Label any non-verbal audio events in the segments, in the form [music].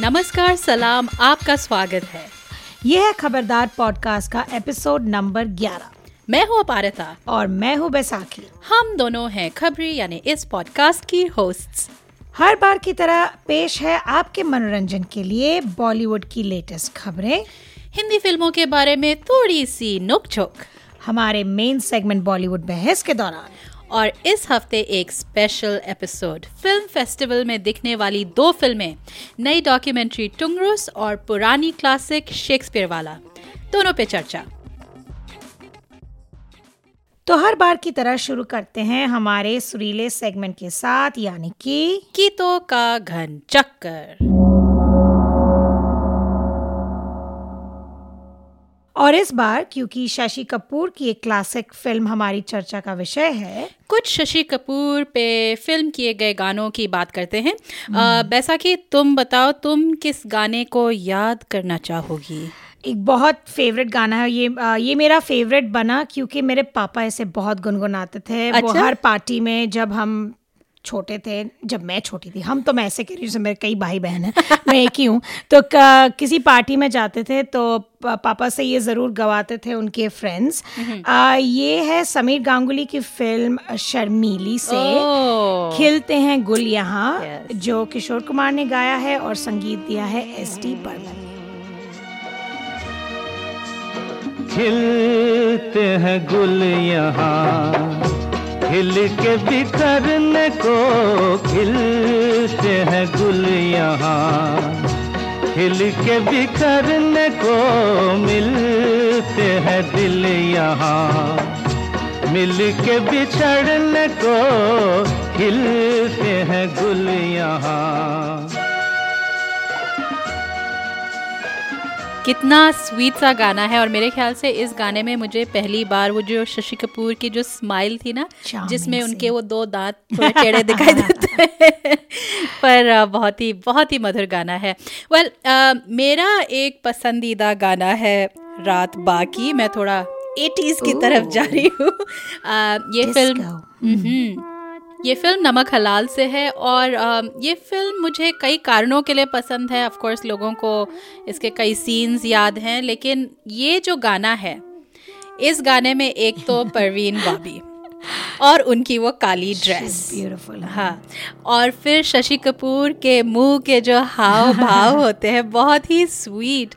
नमस्कार सलाम आपका स्वागत है। ये है खबरदार पॉडकास्ट का एपिसोड नंबर 11 मैं हूँ अपारता। और मैं हूँ बैसाखी। हम दोनों हैं खबरी यानी इस पॉडकास्ट की होस्ट्स हर बार की तरह पेश है आपके मनोरंजन के लिए बॉलीवुड की लेटेस्ट खबरें। हिंदी फ़िल्मों के बारे में थोड़ी सी नुक झोंक हमारे मेन सेगमेंट बॉलीवुड बहस के दौरान। और इस हफ़्ते एक स्पेशल एपिसोड फ़िल्म फेस्टिवल में दिखने वाली दो फ़िल्में नई डॉक्यूमेंट्री टुंगरुस और पुरानी क्लासिक शेक्सपियर वाला। दोनों पे चर्चा। तो हर बार की तरह शुरू करते हैं हमारे सुरीले सेगमेंट के साथ यानी कि गीतों का घन चक्कर। और इस बार क्योंकि शशि कपूर की एक क्लासिक फ़िल्म हमारी चर्चा का विषय है। कुछ शशि कपूर पे फ़िल्म किए गए गानों की बात करते हैं। बैसाखी तुम बताओ तुम किस गाने को याद करना चाहोगी? एक बहुत फेवरेट गाना है। ये आ, ये मेरा फेवरेट बना क्योंकि मेरे पापा इसे बहुत गुनगुनाते थे। अच्छा? वो हर पार्टी में जब हम छोटे थे जब मैं छोटी थी। हम तो मैं ऐसे कह रही हूँ मेरे कई भाई बहन हैं [laughs] मैं एक ही हूँ। तो किसी पार्टी में जाते थे तो पापा से ये ज़रूर गवाते थे उनके फ्रेंड्स ये है समीर गांगुली की फ़िल्म शर्मीली से। खिलते हैं गुल यहाँ जो किशोर कुमार ने गाया है और संगीत दिया है एस डी बर्मन खिलते हैं गुल यहाँ। खिल के बिखरने को खिलते हैं गुल यहाँ। खिल के बिखरने को मिलते हैं दिल यहाँ। मिल के बिछड़ने को खिलते हैं गुल यहाँ। कितना स्वीट सा गाना है और मेरे ख्याल से इस गाने में मुझे पहली बार वो जो शशि कपूर की जो स्माइल थी ना जिसमें उनके वो दो दांत थोड़े टेढ़े दिखाई देते हैं पर बहुत ही बहुत ही मधुर गाना है। वेल well, uh, मेरा एक पसंदीदा गाना है रात बाकी मैं थोड़ा एटीज़ की तरफ़ जा रही हूँ। uh, ये फ़िल्म ये फ़िल्म नमक हलाल से है और ये फ़िल्म मुझे कई कारणों के लिए पसंद है। ऑफ़ कोर्स लोगों को इसके कई सीन्स याद हैं लेकिन ये जो गाना है इस गाने में एक तो [laughs] परवीन बाबी। और उनकी वो काली ड्रेस ब्यूटीफुल हाँ। और फिर शशि कपूर के मुँह के जो हाव भाव [laughs] होते हैं बहुत ही स्वीट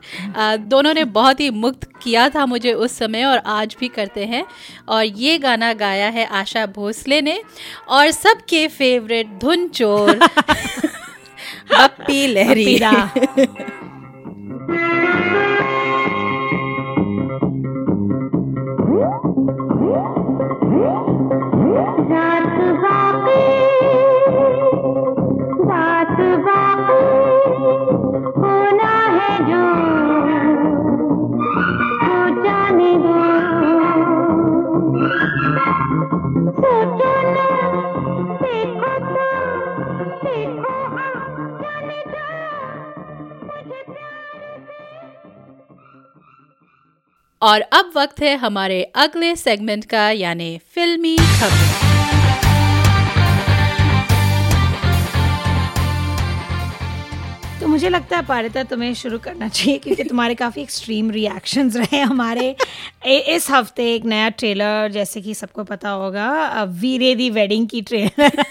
दोनों ने बहुत ही मुक्त किया था मुझे उस समय और आज भी करते हैं। और ये गाना गाया है आशा भोसले ने। और सबके फेवरेट धुन चोर [laughs] बप्पी लहरी। [laughs] रात बा और अब वक्त है हमारे अगले सेगमेंट का यानी फिल्मी खबर। तो मुझे लगता है पारिता तुम्हें शुरू करना चाहिए क्योंकि तुम्हारे काफ़ी एक्सट्रीम रिएक्शंस रहे हमारे। ए, इस हफ़्ते एक नया ट्रेलर जैसे कि सबको पता होगा वीरे दी वेडिंग की ट्रेलर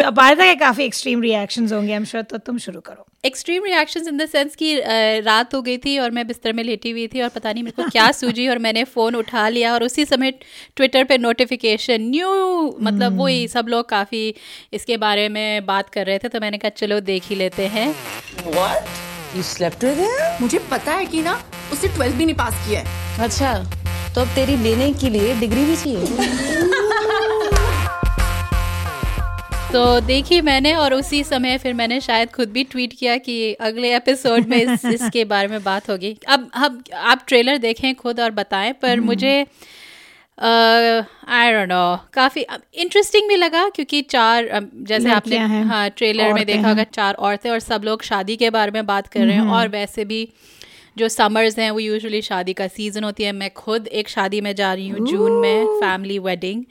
तो के काफ़ी एक्सट्रीम रिएक्शंस होंगे हम श्योर तो तुम शुरू करो। Extreme reactions in the sense कि रात हो गई थी और मैं बिस्तर में लेटी हुई थी और पता नहीं मेरे को क्या [laughs] सूझी और मैंने फ़ोन उठा लिया और उसी समय ट्विटर पे नोटिफिकेशन न्यू मतलब hmm. वही सब लोग काफ़ी इसके बारे में बात कर रहे थे तो मैंने कहा चलो देख ही लेते हैं। मुझे पता है कि ना उसने ट्वेल्थ भी नहीं पास किया है। अच्छा तो अब तेरी लेने के लिए डिग्री भी चाहिए। [laughs] तो देखी मैंने और उसी समय फिर मैंने शायद खुद भी ट्वीट किया कि अगले एपिसोड में इस, [laughs] इसके बारे में बात होगी। अब अब आप ट्रेलर देखें खुद और बताएँ पर हम्म। मुझे आई डोंट नो काफ़ी इंटरेस्टिंग भी लगा क्योंकि चार जैसे आपने हाँ ट्रेलर में देखा होगा चार औरतें और सब लोग शादी के बारे में बात कर रहे हैं हम्म। और वैसे भी जो समर्स हैं वो यूजुअली शादी का सीज़न होती है। मैं खुद एक शादी में जा रही हूँ जून में फैमिली वेडिंग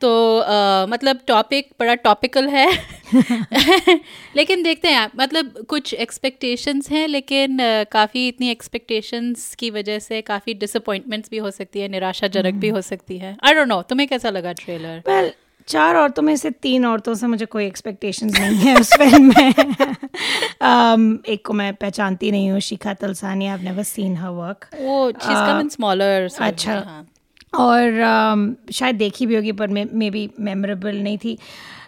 तो आ, मतलब टॉपिक बड़ा टॉपिकल है। [laughs] लेकिन देखते हैं मतलब कुछ एक्सपेक्टेशंस हैं लेकिन काफ़ी इतनी एक्सपेक्टेशंस की वजह से काफ़ी डिसअपॉइंटमेंट्स भी हो सकती है निराशाजनक भी हो सकती है। आई डोंट नो तुम्हें कैसा लगा ट्रेलर well, चार औरतों में से तीन औरतों से मुझे कोई एक्सपेक्टेशंस नहीं है उस फ़िल्म में। [laughs] Um, एक को मैं पहचानती नहीं हूँ Shikha Talsania I never seen her work वो come in smaller size, अच्छा। हाँ। और um, शायद देखी भी होगी पर मे बी मेमोरेबल नहीं थी।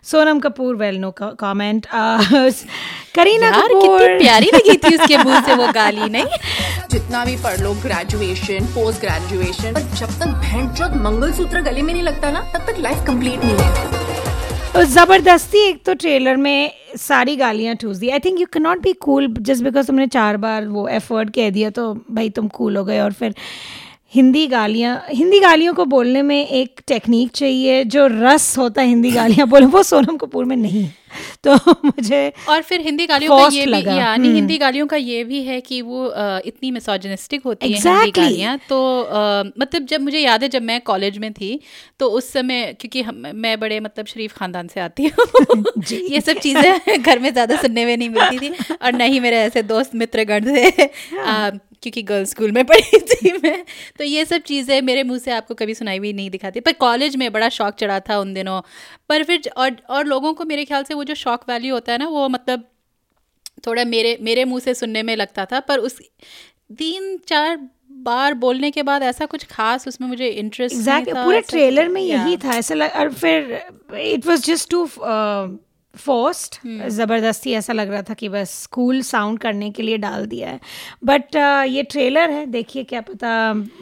Sonam Kapoor well no comment Kareena यार कपूर। कितनी प्यारी लगी थी उसके मुँह से वो गाली [laughs] नहीं? जितना भी पढ़ लो ग्रेजुएशन पोस्ट ग्रेजुएशन पर जब तक भेंट मंगलसूत्र गले में नहीं लगता ना तब तक लाइफ कंप्लीट नहीं है। तो ज़बरदस्ती एक तो ट्रेलर में सारी गालियाँ ठूस दी। I think you can not be cool just because तुमने चार बार वो एफर्ट कह दिया तो भाई तुम कूल हो गए और फिर हिंदी गालियाँ, हिंदी गालियों को बोलने में एक टेक्निक चाहिए, जो रस होता है हिंदी गालियाँ बोलो वो सोनम कपूर में नहीं है। [laughs] तो मुझे और फिर हिंदी गालियों का ये भी यानी हम्म। हिंदी गालियों का ये भी है कि वो इतनी मिसोजिनिस्टिक होती exactly. है हिंदी. गालियाँ तो अ, मतलब जब मुझे याद है जब मैं कॉलेज में थी तो उस समय क्योंकि हम मैं बड़े मतलब शरीफ खानदान से आती हूँ [laughs] [laughs] ये सब चीज़ें घर में ज़्यादा सुनने में नहीं मिलती थी और न ही मेरे ऐसे दोस्त मित्रगण थे क्योंकि गर्ल्स स्कूल में पढ़ी थी मैं तो ये सब चीज़ें मेरे मुँह से आपको कभी सुनाई हुई नहीं दिखाती पर कॉलेज में बड़ा शौक चढ़ा था उन दिनों पर फिर और और लोगों को मेरे ख्याल से वो जो शॉक वैल्यू होता है ना वो मतलब थोड़ा मेरे मेरे मुँह से सुनने में लगता था पर उस तीन चार बार बोलने के बाद ऐसा कुछ खास उसमें मुझे इंटरेस्ट एग्जैक्टली पूरे ट्रेलर में यही था ऐसा लग और फिर it was just too forced. ज़बरदस्ती ऐसा लग रहा था कि बस स्कूल साउंड करने के लिए डाल दिया है बट uh, ये ट्रेलर है देखिए क्या पता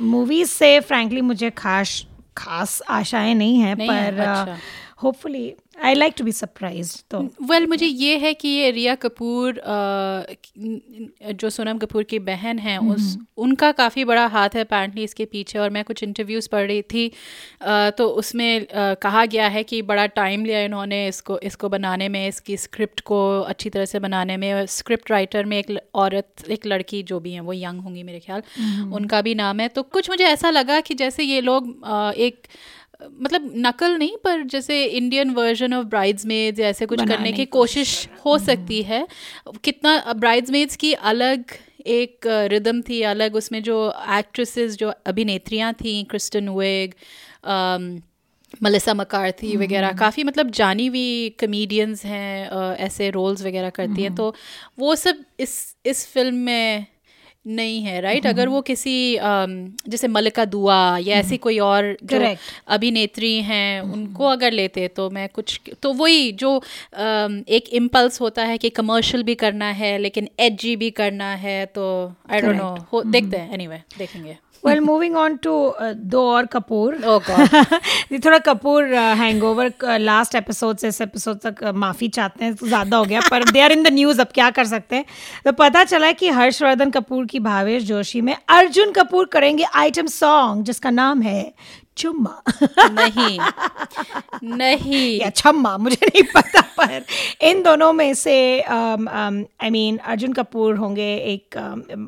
मूवीज़ से फ्रैंकली मुझे खास खास आशाएँ नहीं हैं नहीं है, पर अच्छा। Hopefully I like to be surprise तो वेल मुझे ये है कि ये रिया कपूर अ, जो सोनम कपूर की बहन है उस उनका काफ़ी बड़ा हाथ है अपेरेंटली इसके पीछे और मैं कुछ इंटरव्यूज़ पढ़ रही थी अ, तो उसमें अ, कहा गया है कि बड़ा टाइम लिया इन्होंने इसको इसको बनाने में इसकी स्क्रिप्ट को अच्छी तरह से बनाने में स्क्रिप्ट राइटर में एक औरत एक लड़की जो भी हैं वो यंग होंगी मेरे ख्याल उनका भी नाम है। तो कुछ मुझे ऐसा लगा कि जैसे ये लोग एक मतलब नकल नहीं पर जैसे इंडियन वर्जन ऑफ़ ब्राइड्समेड्स या ऐसे कुछ करने की कोशिश हो। सकती है। कितना ब्राइड्समेड्स की अलग एक रिदम थी अलग उसमें जो एक्ट्रेसेस जो अभिनेत्रियाँ थी क्रिस्टन वेग मलिसा मकारथी वगैरह काफ़ी मतलब जानी हुई कमेडियंस हैं ऐसे रोल्स वगैरह करती हैं। तो वो सब इस इस फ़िल्म में नहीं है राइट right? अगर वो किसी जैसे मलिका दुआ या ऐसी कोई और जो अभिनेत्री हैं उनको अगर लेते तो मैं कुछ तो वही जो एक इम्पल्स होता है कि कमर्शियल भी करना है लेकिन एजी भी करना है तो आई डोंट नो देखते हैं एनीवे anyway, देखेंगे। वेल मूविंग ऑन टू दो और कपूर। [laughs] Oh [laughs] ये थोड़ा Kapoor hangover last episode से इस एपिसोड तक uh, माफ़ी चाहते हैं तो ज़्यादा हो गया पर they are in the news अब क्या कर सकते हैं? तो पता चला है कि हर्षवर्धन कपूर की भावेश जोशी में अर्जुन कपूर करेंगे आइटम सॉन्ग जिसका नाम है चुम्मा। नहीं। नहीं। या छम्मा मुझे नहीं पता पर इन दोनों में से आई मीन अर्जुन कपूर होंगे एक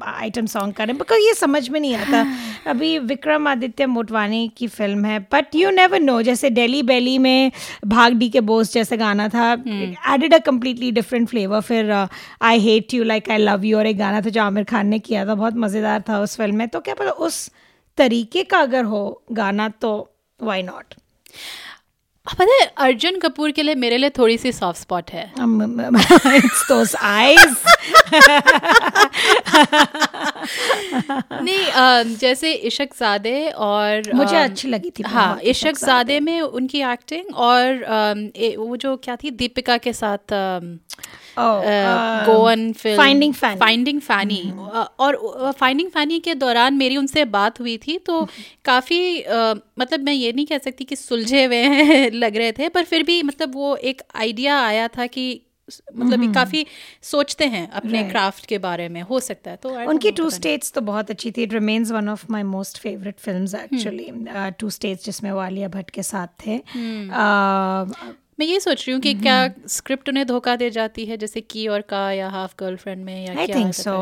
आइटम सॉन्ग करें बिकॉज़ ये समझ में नहीं आता। अभी विक्रम आदित्य मोटवानी की फ़िल्म है बट यू नेवर नो जैसे डेली बेली में भाग डी के बोस जैसे गाना था added a completely different flavour फिर I hate you like I love you और एक गाना था जो आमिर खान ने किया था बहुत मज़ेदार था उस फ़िल्म में। तो क्या पता उस तरीके का अगर हो गाना तो वाई नॉट पता है अर्जुन कपूर के लिए मेरे लिए थोड़ी सी सॉफ्ट स्पॉट है। [laughs] नहीं जैसे इशक ज़ादे और मुझे अच्छी लगी थी हाँ इशक ज़ादे में उनकी एक्टिंग और वो जो क्या थी दीपिका के साथ Goan film Finding Fanny. Finding Fanny और फाइंडिंग फैनी के दौरान मेरी उनसे बात हुई थी तो काफ़ी मतलब मैं ये नहीं कह सकती कि सुलझे हुए हैं लग रहे थे पर फिर भी मतलब वो एक आइडिया आया था कि मतलब ये काफ़ी सोचते हैं अपने क्राफ्ट के बारे में हो सकता है तो उनकी टू स्टेट्स तो बहुत अच्छी थी it remains one of my most favourite films actually two states जिसमें वो आलिया भट्ट के साथ थे। Uh, मैं ये सोच रही हूँ कि क्या स्क्रिप्ट उन्हें धोखा दे जाती है जैसे की और का या हाफ़ गर्लफ्रेंड में या I think so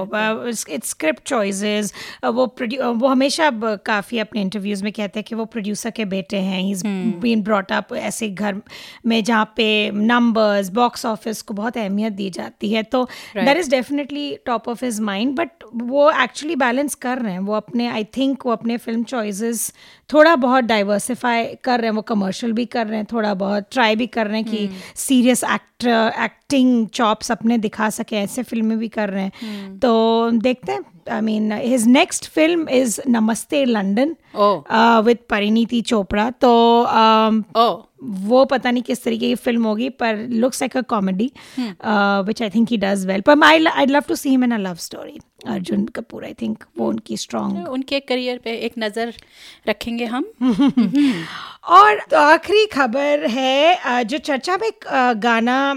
it's script choices वो वो हमेशा काफ़ी अपने इंटरव्यूज़ में कहते हैं कि वो प्रोड्यूसर के बेटे हैं। He is been brought up ऐसे घर में जहाँ पे नंबर्स बॉक्स ऑफ़िस को बहुत अहमियत दी जाती है। तो that is definitely top of his mind but वो एक्चुअली बैलेंस कर रहे हैं। वो अपने आई थिंक वो अपने फ़िल्म चॉइसेस थोड़ा बहुत डाइवर्सिफाई कर रहे हैं। वो कमर्शियल भी कर रहे हैं थोड़ा बहुत ट्राई भी कर रहे हैं कि सीरियस एक्टर एक्टिंग चॉप्स अपने दिखा सके ऐसे फ़िल्में भी कर रहे हैं। hmm. तो देखते हैं। I mean his next film is Namaste London with Parineeti Chopra तो um, oh. वो पता नहीं किस तरीके की फ़िल्म होगी पर looks like a comedy which I think he does well पर I I love to see him in a love story Arjun Kapoor I think वो उनकी स्ट्रॉन्ग उनके करियर पे एक नज़र रखेंगे हम। [laughs] और तो आखिरी खबर है जो चर्चा में गाना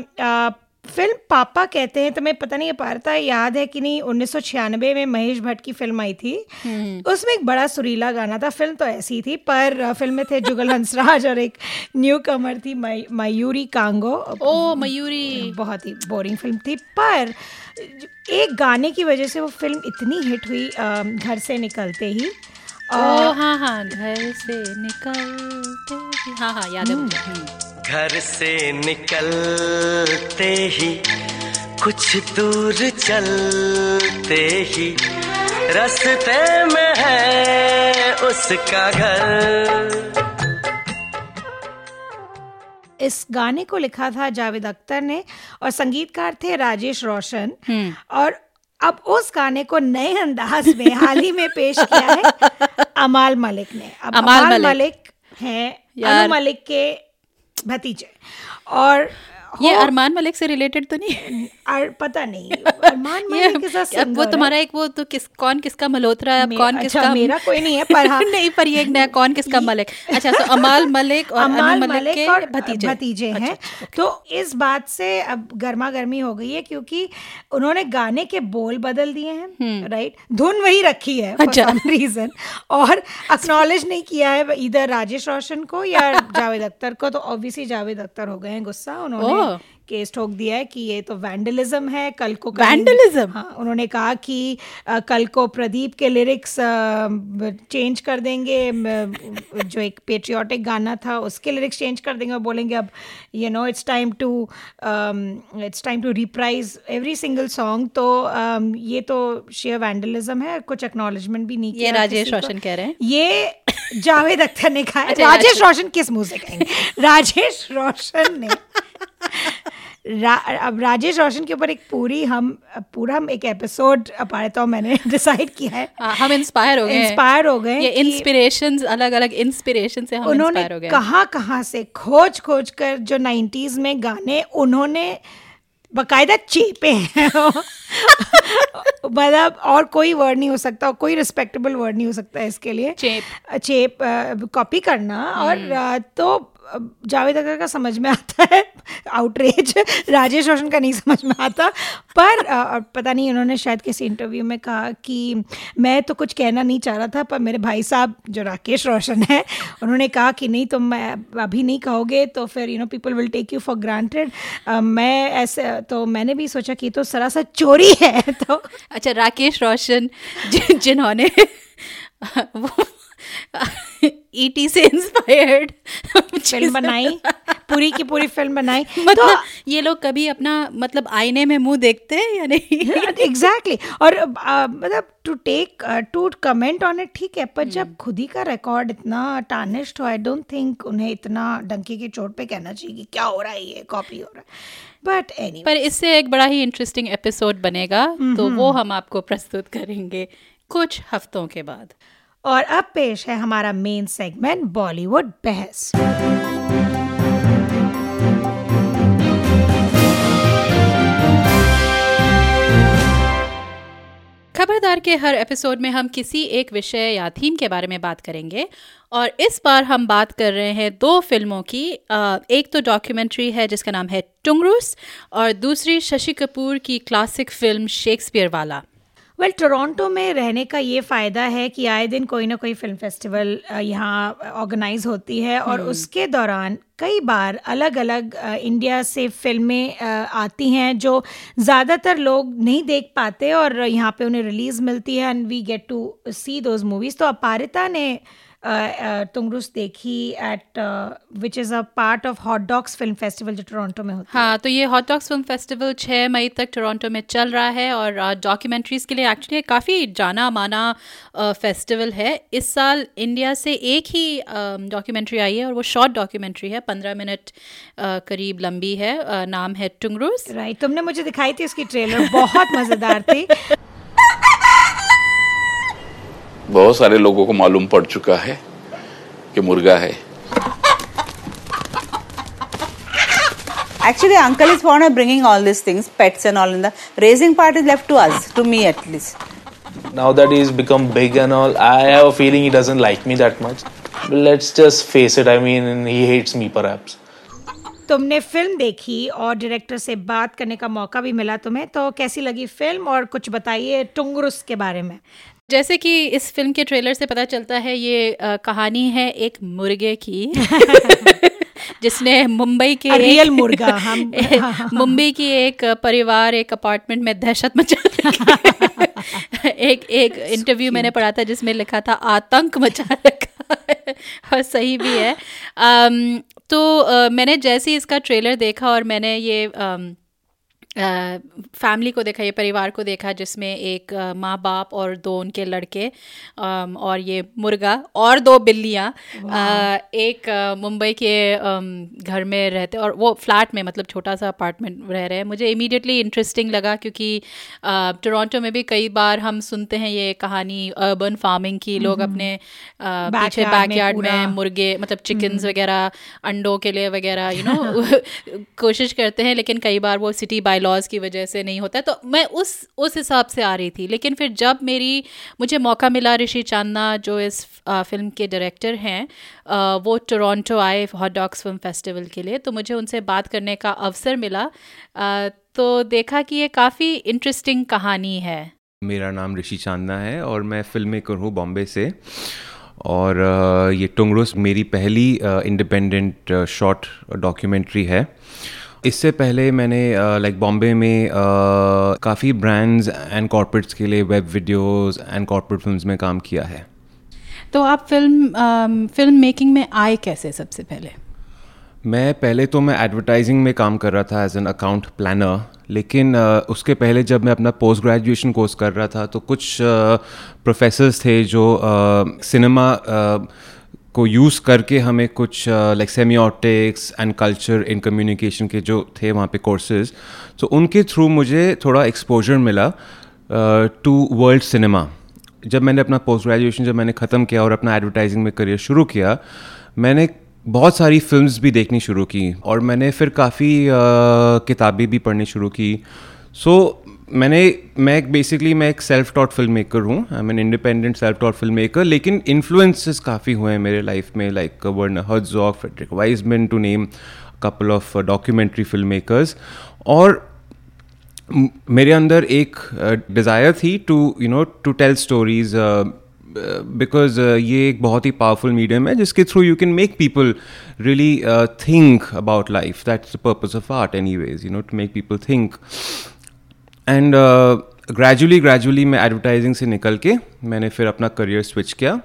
फ़िल्म पापा कहते हैं तो मैं पता नहीं पारता याद है कि नहीं उन्नीस सौ छियानबे में महेश भट्ट की फ़िल्म आई थी। हम्म। उसमें एक बड़ा सुरीला गाना था फ़िल्म तो ऐसी थी पर फ़िल्म में थे जुगल हंसराज और एक न्यू कमर थी मयूरी कांगो। ओ मयूरी। बहुत ही बोरिंग फ़िल्म थी पर एक गाने की वजह से वो फ़िल्म इतनी हिट हुई घर से निकलते ही। ओ हाँ हाँ घर से निकलते ही हाँ हाँ याद है मुझे हम्म। घर से निकलते ही कुछ दूर चलते ही रास्ते में है उसका घर इस गाने को लिखा था जावेद अख्तर ने और संगीतकार थे राजेश रोशन हम्म। और अब उस गाने को नए अंदाज में हाल ही में पेश किया है अमाल मलिक ने। अब अमाल, अमाल मलिक, मलिक हैं अनु मलिक के भतीजे। और ये अरमान मलिक से रिलेटेड तो नहीं पता नहीं [laughs] अरमान मलिक के साथ अब वो तुम्हारा एक वो तो किस कौन किसका मल्होत्रा है? कौन अच्छा, किसका मेरा कोई नहीं है पर हाँ। [laughs] नहीं पर ये एक नया कौन किसका मलिक? अच्छा तो अमाल मलिक और अमाल मलिक के और भतीजे। भतीजे अच्छा, हैं। अच्छा, तो इस बात से अब गर्मा गर्मी हो गई है क्योंकि उन्होंने गाने के बोल बदल दिए हैं राइट हम्म। धुन वही रखी है अच्छा। रीजन और अक्नॉलेज नहीं किया है इधर राजेश रोशन को या [laughs] जावेद अख्तर को तो ऑब्वियसली जावेद अख्तर हो गए हैं गुस्सा उन्होंने। केस ठोक दिया है कि ये तो वैंडलिज्म है कल को वैंडलिज्म हाँ उन्होंने कहा कि आ, कल को प्रदीप के लिरिक्स चेंज कर देंगे जो एक पेट्रियाटिक गाना था उसके लिरिक्स चेंज कर देंगे और बोलेंगे अब you know it's time to it's time to reprise every single song तो um, ये तो शेयर वैंडलिज्म है कुछ एक्नोलेजमेंट भी नहीं किया राजेश रोशन कह रहे हैं। ये जावेद अख्तर ने कहा [laughs] अच्छा, राजेश रोशन किस मुँह से कहेंगे? [laughs] राजेश रोशन ने रा, अब राजेश रोशन के ऊपर एक पूरी हम पूरा हम एक एपिसोड तो मैंने [laughs] डिसाइड किया है। आ, हाँ, हम इंस्पायर हो गए इंस्पायर हो गए ये इंस्पिरेशंस अलग अलग इंस्पिरेशन से हम उन्होंने हो गए कहाँ कहाँ से खोज खोज कर जो नाइन्टीज में गाने उन्होंने बकायदा चेपे हैं। [laughs] मतलब और कोई वर्ड नहीं हो सकता कोई रिस्पेक्टेबल वर्ड नहीं हो सकता इसके लिए। चेप। चेप कॉपी करना और हम्म। तो जावेद अगर का समझ में आता है आउटरीच राजेश रोशन का नहीं समझ में आता, पर पता नहीं उन्होंने शायद किसी इंटरव्यू में कहा कि मैं तो कुछ कहना नहीं चाह रहा था, पर मेरे भाई साहब, जो राकेश रोशन है, उन्होंने कहा कि नहीं तुम मैं अभी नहीं कहोगे तो फिर you know people will take you for granted मैं ऐसे तो मैंने भी सोचा कि तो सरासर चोरी है तो अच्छा राकेश रोशन जिन्होंने ईटी e से इंस्पायर्ड फ़िल्म बनाई पूरी की पूरी फ़िल्म बनाई मतलब तो, ये लोग कभी अपना मतलब आईने में मुँह देखते हैं या नहीं एग्जैक्टली [laughs] exactly. और मतलब to take to comment on it ठीक है पर hmm. जब हम्म। खुद ही का रिकॉर्ड इतना टार्निश्ड हो आई डोंट थिंक उन्हें इतना डंकी की चोट पे कहना चाहिए कि क्या हो रहा है ये कॉपी हो रहा है बट anyway. पर इससे एक बड़ा ही इंटरेस्टिंग एपिसोड बनेगा mm-hmm. तो वो हम आपको प्रस्तुत करेंगे कुछ हफ्तों के बाद और अब पेश है हमारा मेन सेगमेंट बॉलीवुड बहस। खबरदार के हर एपिसोड में हम किसी एक विषय या थीम के बारे में बात करेंगे और इस बार हम बात कर रहे हैं दो फ़िल्मों की। एक तो डॉक्यूमेंट्री है, जिसका नाम है टुंगरूस और दूसरी शशि कपूर की क्लासिक फ़िल्म शेक्सपियर वाला। वेल टोरंटो में रहने का ये फ़ायदा है कि आए दिन कोई ना कोई फ़िल्म फेस्टिवल यहाँ ऑर्गेनाइज होती है और हम्म। उसके दौरान कई बार अलग अलग इंडिया से फ़िल्में आती हैं जो ज़्यादातर लोग नहीं देख पाते और यहाँ पे उन्हें रिलीज़ मिलती है and we get to see those movies तो अपारिता ने तुंगरुस देखी at which is a part of Hot Docs film festival जो टोरंटो में होता हाँ तो ये हॉट डॉग्स फ़िल्म फेस्टिवल छः मई तक टोरंटो में चल रहा है और डॉक्यूमेंट्रीज़ के लिए एक्चुअली काफ़ी जाना माना फेस्टिवल है। इस साल इंडिया से एक ही डॉक्यूमेंट्री आई है और वो शॉर्ट डॉक्यूमेंट्री है पंद्रह मिनट करीब लंबी है। नाम है टुंगरूस राइट तुमने मुझे दिखाई थी उसकी ट्रेलर बहुत मज़ेदार थी। [laughs] बहुत सारे लोगों को मालूम पड़ चुका है कि मुर्गा है Actually, uncle is fond of bringing all these things, pets and all in the raising part is left to us, to me at least. Now that he's become big and all, I have a feeling he doesn't like me that much. But let's just face it, I mean, he hates me perhaps. तुमने film देखी और director से बात करने का मौका भी मिला तुम्हें तो कैसी लगी फ़िल्म और कुछ बताइए टुंगरुस के बारे में जैसे कि इस फ़िल्म के ट्रेलर से पता चलता है ये आ, कहानी है एक मुर्गे की [laughs] जिसने मुंबई के रियल मुर्गा हम [laughs] मुंबई की एक परिवार एक अपार्टमेंट में दहशत मचा [laughs] एक एक इंटरव्यू मैंने पढ़ा था जिसमें लिखा था आतंक मचा रखा और सही भी है। आम, तो आ, मैंने जैसे ही इसका ट्रेलर देखा और मैंने ये आम, फैमिली को देखा ये परिवार को देखा जिसमें एक माँ बाप और दो उनके लड़के और ये मुर्गा और दो बिल्लियाँ एक मुंबई के घर में रहते और वो फ्लैट में मतलब छोटा सा अपार्टमेंट रह रहे हैं मुझे इमीडिएटली इंटरेस्टिंग लगा क्योंकि टोरंटो में भी कई बार हम सुनते हैं ये कहानी अर्बन फ़ार्मिंग की लोग। अपने पीछे बैकयार्ड में, मुर्गे मतलब चिकन्स हम्म। वगैरह अंडों के लिए वगैरह यू नो [laughs] कोशिश करते हैं लेकिन कई बार वो सिटी बाई लॉज की वजह से नहीं होता है। तो मैं उस उस हिसाब से आ रही थी। लेकिन फिर जब मेरी, मुझे मौका मिला ऋषि चांदना, जो इस फ़िल्म के डायरेक्टर हैं वो टोरंटो आए हॉट डॉग्स फ़िल्म फेस्टिवल के लिए तो मुझे उनसे बात करने का अवसर मिला। तो देखा कि ये काफ़ी इंटरेस्टिंग कहानी है। मेरा नाम ऋषि चांदना है और मैं फ़िल्म मेकर हूँ बॉम्बे से। और ये टुंगरुस मेरी पहली इंडिपेंडेंट शॉर्ट डॉक्यूमेंट्री है। इससे पहले मैंने लाइक बॉम्बे में काफ़ी ब्रांड्स एंड कॉर्पोरेट्स के लिए web videos and corporate films में काम किया है। तो आप फ़िल्म फ़िल्म मेकिंग में आए कैसे सबसे पहले? मैं पहले तो मैं एडवर्टाइजिंग में काम कर रहा था एज एन अकाउंट प्लानर लेकिन uh, उसके पहले जब मैं अपना पोस्ट ग्रेजुएशन कोर्स कर रहा था तो कुछ प्रोफेसर्स uh, थे जो सिनेमा uh, को यूज़ करके हमें कुछ like semiotics and culture in communication के जो थे वहाँ पे कोर्सेज तो उनके थ्रू मुझे थोड़ा एक्सपोजर मिला टू वर्ल्ड सिनेमा जब मैंने अपना पोस्ट ग्रेजुएशन जब मैंने ख़त्म किया और अपना एडवर्टाइजिंग में करियर शुरू किया मैंने बहुत सारी फिल्म्स भी देखनी शुरू की और मैंने फिर काफ़ी uh, किताबें भी पढ़नी शुरू की। सो so, मैंने मैं बेसिकली मैं एक सेल्फ टॉट फ़िल्म मेकर हूँ। I am an independent self taught film maker लेकिन इन्फ्लुएंसेस काफ़ी हुए हैं मेरे लाइफ में like Werner Herzog Frederick Wiseman to name couple of documentary film makers और मेरे अंदर एक डिज़ायर uh, थी to you know to tell stories because ये एक बहुत ही पावरफुल मीडियम है जिसके through you can make people really think about life that's the purpose of art anyways you know to make people think and gradually gradually मैं advertising से निकल के मैंने फिर अपना करियर स्विच किया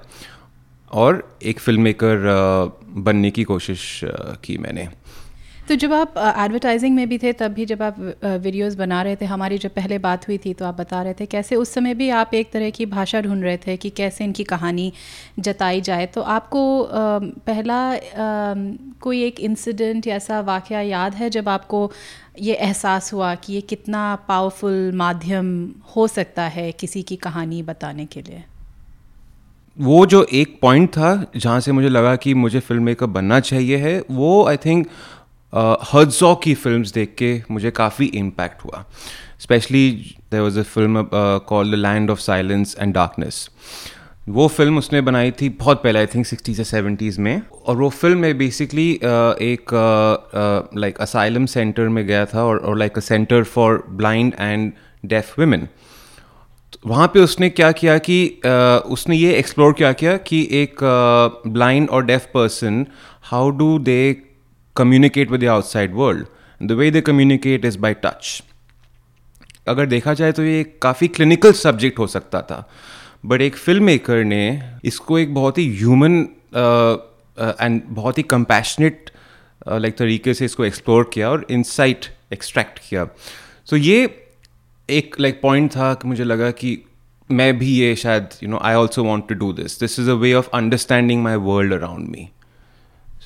और एक फ़िल्म मेकर uh, बनने की कोशिश uh, की मैंने। तो जब आप एडवर्टाइजिंग uh, में भी थे तब भी जब आप वीडियोस बना रहे थे हमारी जब पहले बात हुई थी तो आप बता रहे थे कैसे उस समय भी आप एक तरह की भाषा ढूंढ रहे थे कि कैसे इनकी कहानी जताई जाए। तो आपको पहला कोई एक इंसिडेंट या ऐसा वाक़ याद है जब आपको ये एहसास हुआ कि ये कितना पावरफुल माध्यम हो सकता है किसी की कहानी बताने के लिए। वो जो एक पॉइंट था, जहाँ से मुझे लगा कि मुझे फ़िल्म मेकर बनना चाहिए है, वो आई थिंक हर्जो की फिल्म्स देख के मुझे काफ़ी इम्पैक्ट हुआ। Specially there was a film call the land of silence and darkness वो फ़िल्म उसने बनाई थी बहुत पहले आई थिंक सिक्सटीज या सेवेंटीज़ में। और वो फ़िल्म में बेसिकली एक लाइक असाइलम सेंटर में गया था और like a centre for blind and deaf women वहाँ पे उसने क्या किया कि uh, उसने ये एक्सप्लोर क्या किया कि एक ब्लाइंड और deaf person how do they communicate with the outside world the way they communicate is by touch अगर देखा जाए तो ये काफ़ी क्लिनिकल सब्जेक्ट हो सकता था। बट एक फ़िल्म मेकर ने इसको एक बहुत ही ह्यूमन एंड बहुत ही कंपैशनेट लाइक तरीके से इसको एक्सप्लोर किया और इंसाइट एक्सट्रैक्ट किया। सो ये एक लाइक पॉइंट था कि मुझे लगा कि मैं भी ये शायद you know I also want to do this this is a way of understanding my world around me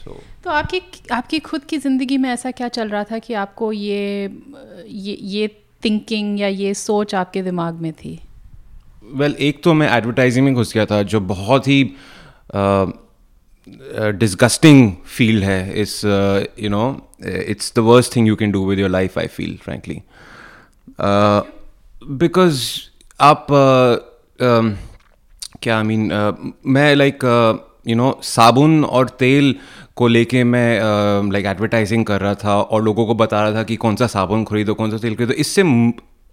so तो आपकी आपकी खुद की ज़िंदगी में ऐसा क्या चल रहा था कि आपको ये ये ये थिंकिंग या ये सोच आपके दिमाग में थी? वेल well, एक तो मैं एडवर्टाइजिंग में घुस गया था जो बहुत ही डिस्गस्टिंग फ़ील्ड है। इस you know it's the worst thing you can do with your life I feel frankly because आप uh, um, क्या आई मीन uh, मैं लाइक यू नो साबुन और तेल को लेके मैं लाइक uh, एडवर्टाइजिंग like, कर रहा था और लोगों को बता रहा था कि कौन सा साबुन खरीदो कौन सा तेल खरीदो। इससे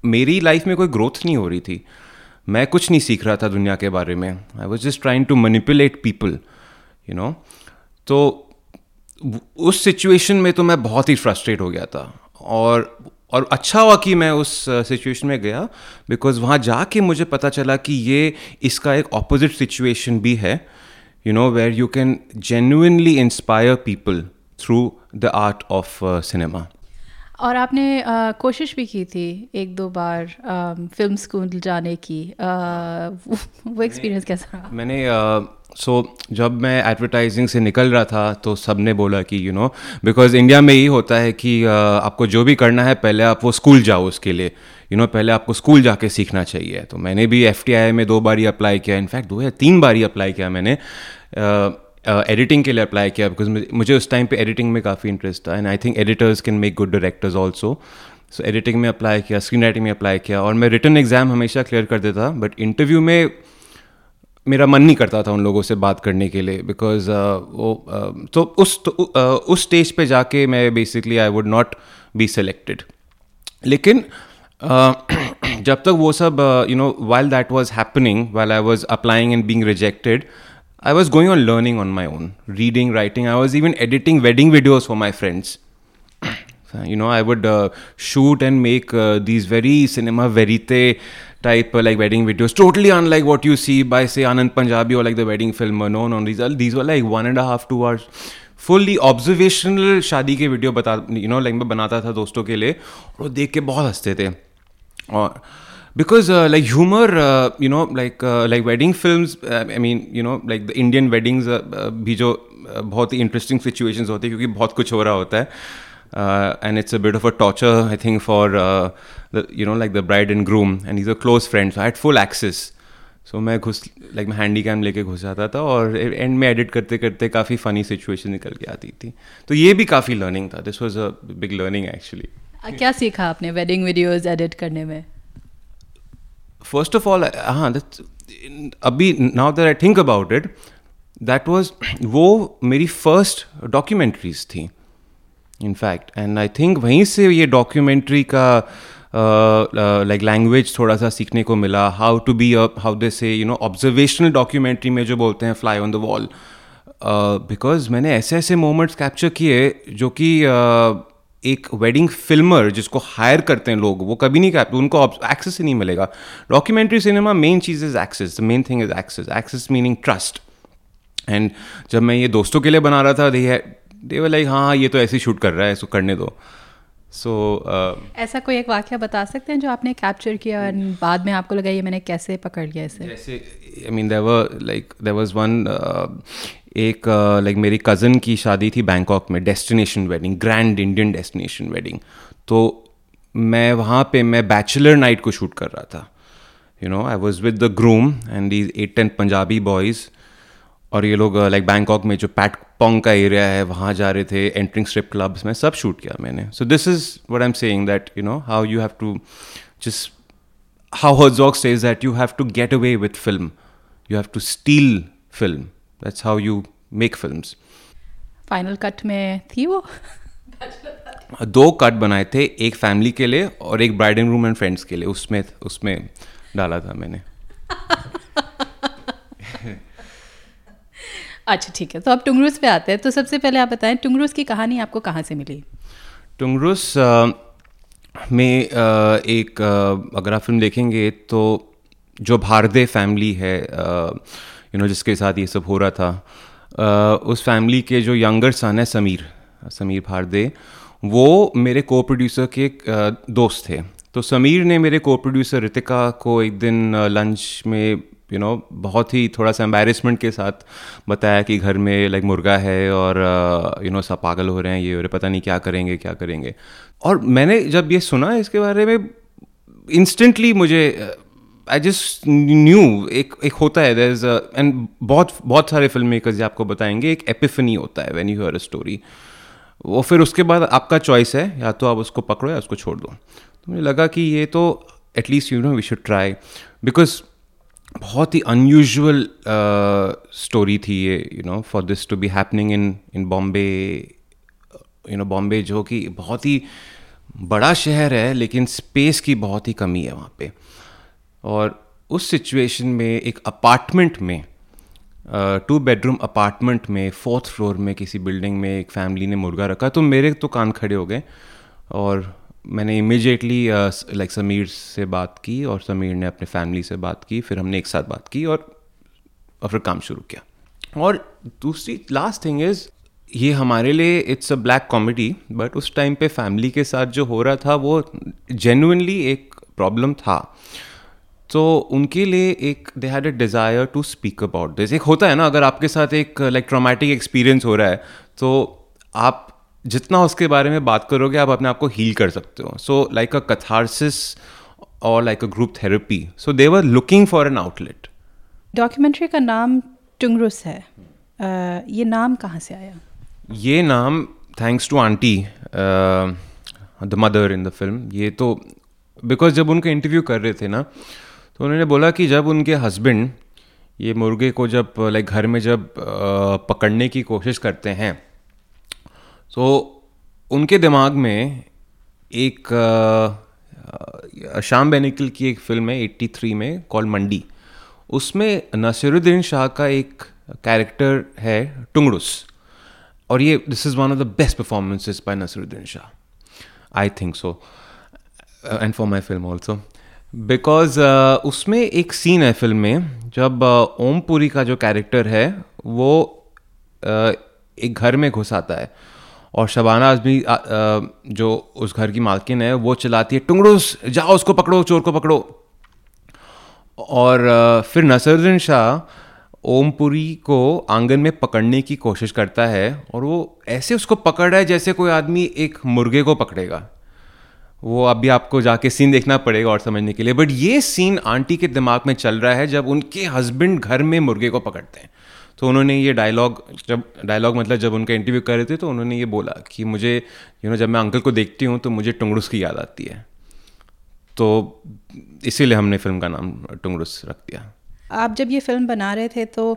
मेरी लाइफ में कोई ग्रोथ नहीं हो रही थी। मैं कुछ नहीं सीख रहा था दुनिया के बारे में। I was just trying to manipulate people you know तो उस सिचुएशन में तो मैं बहुत ही फ्रस्ट्रेट हो गया था। और और अच्छा हुआ कि मैं उस सिचुएशन uh, में गया बिकॉज़ वहाँ जाके मुझे पता चला कि ये इसका एक ऑपोजिट सिचुएशन भी है you know where you can genuinely inspire people through the art of cinema और आपने आ, कोशिश भी की थी एक दो बार आ, फ़िल्म स्कूल जाने की। आ, वो एक्सपीरियंस कैसा रहा? मैंने सो so, जब मैं एडवर्टाइजिंग से निकल रहा था तो सबने बोला कि यू नो बिकॉज़ इंडिया में यही होता है कि uh, आपको जो भी करना है पहले आप वो स्कूल जाओ उसके लिए। यू you नो know, पहले आपको स्कूल जाके सीखना चाहिए। तो मैंने भी एफटीआई में दो बार ही अप्लाई किया इनफैक्ट दो या तीन बार ही अप्लाई किया मैंने। एडिटिंग uh, के लिए अप्लाई किया बिकॉज़ मुझे उस टाइम पे एडिटिंग में काफ़ी इंटरेस्ट था and I think editors can make good directors also so editing में अप्लाई किया स्क्रीन राइटिंग में अप्लाई किया और मैं रिटर्न एग्ज़ाम हमेशा क्लियर कर देता बट इंटरव्यू में मेरा मन नहीं करता था उन लोगों से बात करने के लिए बिकॉज़ uh, वो uh, तो उस तो, उस स्टेज पे जाके मैं basically I would not be selected लेकिन [clears throat] जब तक वो सब you know while that was happening while I was applying and being rejected I was going on learning on my own, reading, writing. I was even editing wedding videos for my friends. you know, I would uh, shoot and make uh, these very cinema verite type uh, like wedding videos, totally unlike what you see by say Anand Punjabi or like the wedding film. No, no, these are these were like one and a half, two hours. Fully observational शादी के video बता you know like मैं बनाता था दोस्तों के लिए और देख के बहुत हँसते थे और because like humour you know like like wedding film I mean you know like the Indian weddings भी जो uh, बहुत ही इंटरेस्टिंग सिचुएशंस होती है क्योंकि बहुत कुछ हो रहा होता है। And it's a bit of a torture I think for you know like the bride and groom. And these are close friends so I had full access. So मैं घुस लाइक मैं हैंडी कैम लेके घुस जाता था और and में edit करते करते काफ़ी फ़नी सिचुएशन निकल के आती थी। तो ये भी काफ़ी लर्निंग था। This was a big learning actually क्या सीखा आपने वेडिंग वीडियोस एडिट करने में? फ़र्स्ट ऑफ़ ऑल हाँ अभी now that I think about it that was वो मेरी फ़र्स्ट डॉक्यूमेंट्रीज थी in fact and I think वहीं से ये डॉक्यूमेंट्री का लाइक लैंग्वेज थोड़ा सा सीखने को मिला। How to be how they say you know observational documentary में जो बोलते हैं fly on the wall because मैंने ऐसे ऐसे मोमेंट्स कैप्चर किए जो कि uh, एक वेडिंग फिल्मर जिसको हायर करते हैं लोग वो कभी नहीं कहते उनको एक्सेस ही नहीं मिलेगा। Documentary cinema main cheese is access the main thing is access access meaning trust and जब मैं ये दोस्तों के लिए बना रहा था दे दे लाइक हाँ ये तो ऐसे ही शूट कर रहा है इसको करने दो। सो so, uh, ऐसा कोई एक वाक्य बता सकते हैं जो आपने कैप्चर किया और बाद में आपको लगा ये मैंने कैसे पकड़ लिया इसे? जैसे I mean there like there was one एक लाइक uh, मेरी कज़न की शादी थी बैंकॉक में destination wedding grand Indian destination wedding तो मैं वहाँ पे मैं बैचलर नाइट को शूट कर रहा था. You know I was with the groom and these eight ten Punjabi boys और ये लोग लाइक बैंकॉक में जो पैट पोंग का एरिया है वहाँ जा रहे थे एंट्रिंग स्ट्रिप क्लब्स में सब शूट किया मैंने. So this is what I am saying that you know how you have to just how Herzog says that you have to get away with film you have to steal film that's how you make film final cut में थी वो? दो cut बनाए थे एक family के लिए और एक bride and groom and friends के लिए। उसमें उसमें डाला था मैंने। अच्छा ठीक है। तो आप टुंगरूस पे आते हैं। तो सबसे पहले आप बताएँ टुंगरूस की कहानी आपको कहाँ से मिली? टुंगरूस में एक अगर आप फ़िल्म देखेंगे तो जो भारदे फैमिली है यू नो जिसके साथ ये सब हो रहा था। उस फैमिली के जो यंगर सन है, समीर समीर भारदे, वो मेरे को प्रोड्यूसर के दोस्त थे। तो समीर ने मेरे को प्रोड्यूसर रितिका को एक दिन लंच में यू नो बहुत ही थोड़ा सा एम्बेरसमेंट के साथ बताया कि घर में लाइक मुर्गा है और यू नो सब पागल हो रहे हैं, ये हो रहे पता नहीं क्या करेंगे क्या करेंगे। और मैंने जब ये सुना इसके बारे में इंस्टेंटली मुझे आई जस्ट न्यू एक एक होता है दर इज़ एंड बहुत बहुत सारे फ़िल्म मेकर्स आपको बताएँगे, एक एपिफनी होता है when you hear a story वो फिर उसके बाद आपका चॉइस है, या तो आप उसको पकड़ो या उसको छोड़ दो। तो मुझे लगा कि ये तो at least you know we should try because बहुत ही अनयूजल स्टोरी थी ये you know for this to be happening in in Bombay you know Bombay जो कि बहुत ही बड़ा शहर है, लेकिन स्पेस की बहुत ही कमी है वहाँ पे। और उस सिचुएशन में, एक अपार्टमेंट में टू बेडरूम अपार्टमेंट में फोर्थ फ्लोर में किसी बिल्डिंग में एक फैमिली ने मुर्गा रखा तो मेरे तो कान खड़े हो गए। और मैंने इमिजिएटली लाइक समीर से बात की और समीर ने अपने फैमिली से बात की, फिर हमने एक साथ बात की और फिर काम शुरू किया। और दूसरी लास्ट थिंग इज़ ये हमारे लिए it's a black comedy but उस टाइम पे फैमिली के साथ जो हो रहा था, वो जेनुनली एक प्रॉब्लम था। तो उनके लिए एक they had a desire to speak about this एक होता है ना अगर आपके साथ एक लाइक ट्रोमेटिक एक्सपीरियंस हो रहा है तो आप जितना उसके बारे में बात करोगे आप अपने आप को हील कर सकते हो। सो लाइक अ कथारसिस और like a group therapy so they were looking for an outlet documentary का नाम टुंगरुस है। uh, ये नाम कहाँ से आया? ये नाम thanks to aunty the mother in the film ये तो बिकॉज़ जब उनका इंटरव्यू कर रहे थे ना तो उन्होंने बोला कि जब उनके हस्बैंड ये मुर्गे को जब लाइक घर में जब पकड़ने की कोशिश करते हैं तो उनके दिमाग में एक शाम बेनिकल की एक फ़िल्म है 83 में कॉल मंडी। उसमें नसीरुद्दीन शाह का एक कैरेक्टर है, टुंगड़ुस। और ये this is one of the best performances by Naseeruddin Shah. I think so and for my film also because uh, उसमें एक सीन है फ़िल्म में जब uh, ओमपुरी का जो कैरेक्टर है वो uh, एक घर में घुस आता है। और शबाना आजमी जो उस घर की मालकिन है वो चलाती है टुंगड़ूस जाओ उसको पकड़ो चोर को पकड़ो। और फिर नसरुद्दीन शाह ओमपुरी को आँगन में पकड़ने की कोशिश करता है और वो ऐसे उसको पकड़ रहा है जैसे कोई आदमी एक मुर्गे को पकड़ेगा। वो अभी आपको जाके सीन देखना पड़ेगा और समझने के लिए। बट ये सीन आंटी के दिमाग में चल रहा है जब उनके हस्बैंड घर में मुर्गे को पकड़ते हैं। तो उन्होंने ये डायलॉग जब डायलॉग मतलब जब उनका इंटरव्यू कर रहे थे तो उन्होंने ये बोला कि मुझे यू नो जब मैं अंकल को देखती हूँ तो मुझे टुंगड़ुस की याद आती है। तो इसीलिए हमने फ़िल्म का नाम टुंगड़ुस रख दिया। आप जब ये फ़िल्म बना रहे थे तो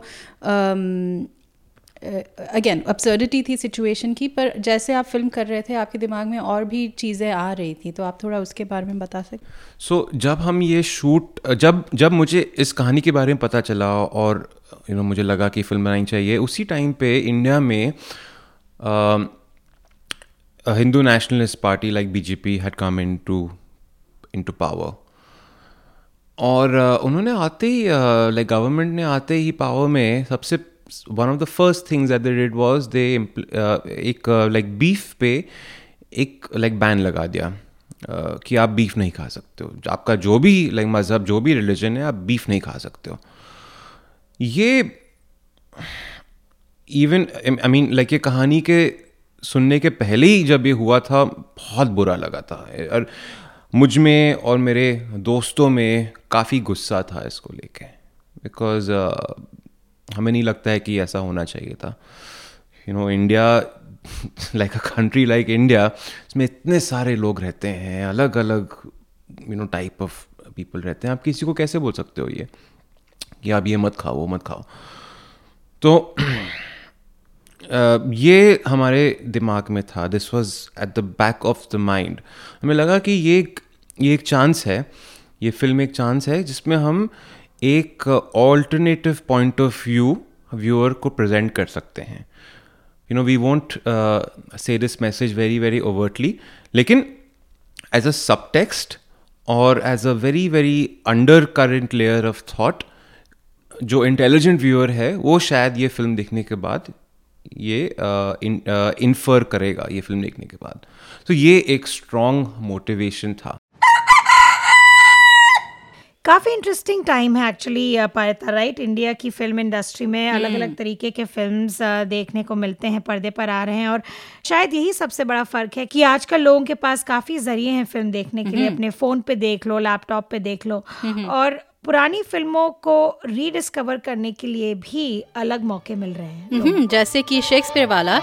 अगेन अपसर्डिटी थी सिचुएशन की पर जैसे आप फ़िल्म कर रहे थे आपके दिमाग में और भी चीज़ें आ रही थी तो आप थोड़ा उसके बारे में बता सकते सो so, जब हम ये शूट जब जब मुझे इस कहानी के बारे में पता चला और यू you नो know, मुझे लगा कि फ़िल्म बनानी चाहिए उसी टाइम पे इंडिया में Hindu nationalist party like BJP had come into into power और uh, उन्होंने आते ही लाइक uh, गवर्नमेंट ने आते ही पावर में सबसे one of the first things that they did was they एक लाइक बीफ पे एक लाइक बैन लगा दिया uh, कि आप बीफ नहीं खा सकते हो। आपका जो भी लाइक मज़हब जो भी रिलीजन है आप बीफ नहीं खा सकते हो। ये इवन आई मीन लाइक ये कहानी के सुनने के पहले ही जब ये हुआ था बहुत बुरा लगा था। और मुझमें और मेरे दोस्तों में काफ़ी गुस्सा था इसको लेके। बिकॉज़ uh, हमें नहीं लगता है कि ऐसा होना चाहिए था। You know India like a country like India इसमें इतने सारे लोग रहते हैं अलग अलग you know type of people रहते हैं। आप किसी को कैसे बोल सकते हो ये? कि आप ये मत खाओ, वो मत खाओ। तो [clears throat] ये हमारे दिमाग में था। This was at the back of the mind हमें लगा कि ये एक ये एक चांस है। ये फ़िल्म एक चांस है जिसमें हम एक alternative point of view viewer को प्रेजेंट कर सकते हैं। You know we want say this message very very overtly लेकिन एज अ सब टेक्स्ट और as a very very undercurrent layer of thought जो इंटेलिजेंट व्यूअर है वो शायद ये फ़िल्म देखने के बाद ये इन्फर uh, uh, करेगा ये फ़िल्म देखने के बाद। तो so, ये एक स्ट्रॉन्ग मोटिवेशन था। काफ़ी इंटरेस्टिंग टाइम है एक्चुअली पायता राइट इंडिया की फ़िल्म इंडस्ट्री में अलग अलग तरीके के फिल्म्स देखने को मिलते हैं पर्दे पर आ रहे हैं और शायद यही सबसे बड़ा फ़र्क है कि आजकल लोगों के पास काफ़ी ज़रिए हैं फ़िल्म देखने के लिए अपने फ़ोन पे देख लो लैपटॉप पे देख लो और पुरानी फ़िल्मों को रीडिस्कवर करने के लिए भी अलग मौके मिल रहे हैं जैसे कि शेक्सपियर वाला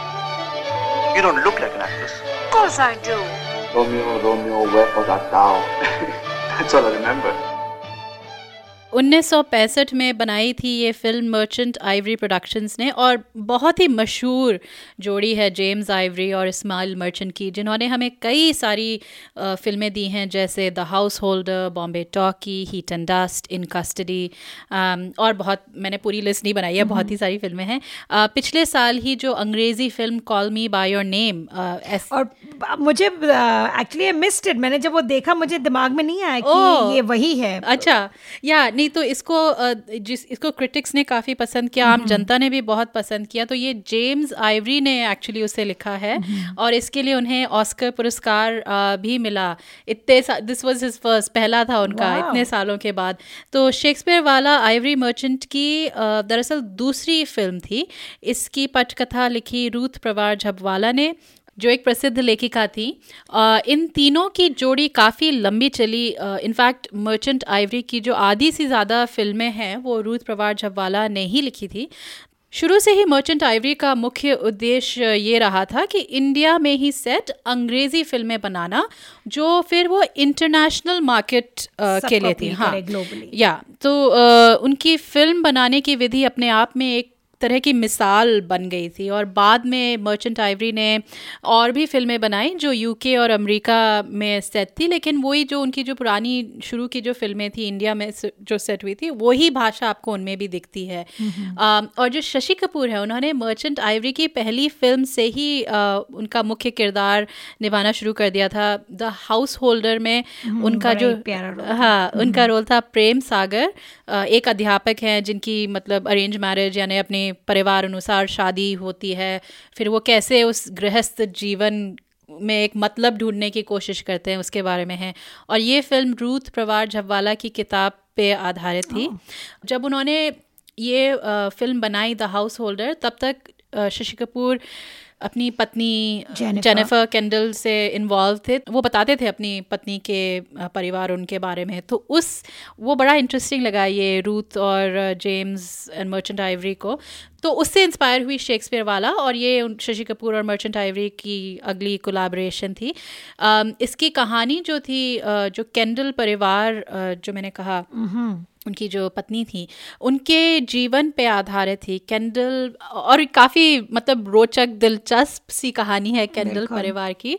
You don't look like an actress. Of course I do. Romeo, Romeo, wherefore art thou? [laughs] That's all I remember. 1965 में बनाई थी ये फ़िल्म मर्चेंट आइवरी प्रोडक्शंस ने और बहुत ही मशहूर जोड़ी है जेम्स आइवरी और इस्माइल मर्चेंट की जिन्होंने हमें कई सारी फ़िल्में दी हैं जैसे the house holder Bombay talkie heat and dust in custody और बहुत मैंने पूरी लिस्ट नहीं बनाई है बहुत ही। सारी फ़िल्में हैं। पिछले साल ही जो अंग्रेज़ी film call me by your name और मुझे एक्चुअली मिस्ड मैंने जब वो देखा मुझे दिमाग में नहीं आया कि ये वही है। अच्छा या नहीं तो इसको जिस इसको क्रिटिक्स ने काफ़ी पसंद किया आम जनता ने भी बहुत पसंद किया तो ये जेम्स आइवरी ने एक्चुअली उसे लिखा है और इसके लिए उन्हें ऑस्कर पुरस्कार भी मिला। इतने दिस वाज हिज फ़र्स्ट पहला था उनका इतने सालों के बाद। तो शेक्सपियर वाला आइवरी मर्चेंट की दरअसल दूसरी फ़िल्म थी। इसकी पटकथा लिखी रूथ प्रवार झबवाला ने। जो एक प्रसिद्ध लेखिका थी इन तीनों की जोड़ी काफ़ी लंबी चली। इनफैक्ट मर्चेंट आइवरी की जो आधी से ज़्यादा फ़िल्में हैं वो रूथ प्रवार झब्वाला ने ही लिखी थी। शुरू से ही मर्चेंट आइवरी का मुख्य उद्देश्य ये रहा था कि इंडिया में ही सेट अंग्रेज़ी फ़िल्में बनाना जो फिर वो इंटरनेशनल मार्केट के लिए थी हाँ। या तो आ, उनकी फ़िल्म बनाने की विधि अपने आप में एक तरह की मिसाल बन गई थी और बाद में मर्चेंट आइवरी ने और भी फ़िल्में बनाई जो यूके और अमेरिका में सेट थी लेकिन वही जो उनकी जो पुरानी शुरू की जो फ़िल्में थी इंडिया में जो सेट हुई थी वही भाषा आपको उनमें भी दिखती है। आ, और जो शशि कपूर है उन्होंने मर्चेंट आइवरी की पहली फ़िल्म से ही आ, उनका मुख्य किरदार निभाना शुरू कर दिया था। द हाउस होल्डर में उनका जो हाँ उनका रोल था प्रेम सागर एक अध्यापक हैं जिनकी मतलब अरेंज मैरिज यानी अपने परिवार अनुसार शादी होती है फिर वो कैसे उस गृहस्थ जीवन में एक मतलब ढूँढने की कोशिश करते हैं उसके बारे में है। और ये फ़िल्म रूथ प्रवार झब्वाला की किताब पे आधारित थी। जब उन्होंने ये फ़िल्म बनाई द हाउस होल्डर तब तक शशि कपूर अपनी पत्नी जेनिफर कैंडल से इन्वॉल्व थे। वो बताते थे अपनी पत्नी के परिवार उनके बारे में। तो उस वो बड़ा इंटरेस्टिंग लगा ये रूथ और जेम्स एंड मर्चेंट आइवरी को। तो उससे इंस्पायर हुई शेक्सपियर वाला और ये शशि कपूर और मर्चेंट आइवरी की अगली कोलाब्रेशन थी। इसकी कहानी जो थी जो कैंडल परिवार जो मैंने कहा उनकी जो पत्नी थी उनके जीवन पे आधारित थी। कैंडल और काफ़ी मतलब रोचक दिलचस्प सी कहानी है कैंडल परिवार की।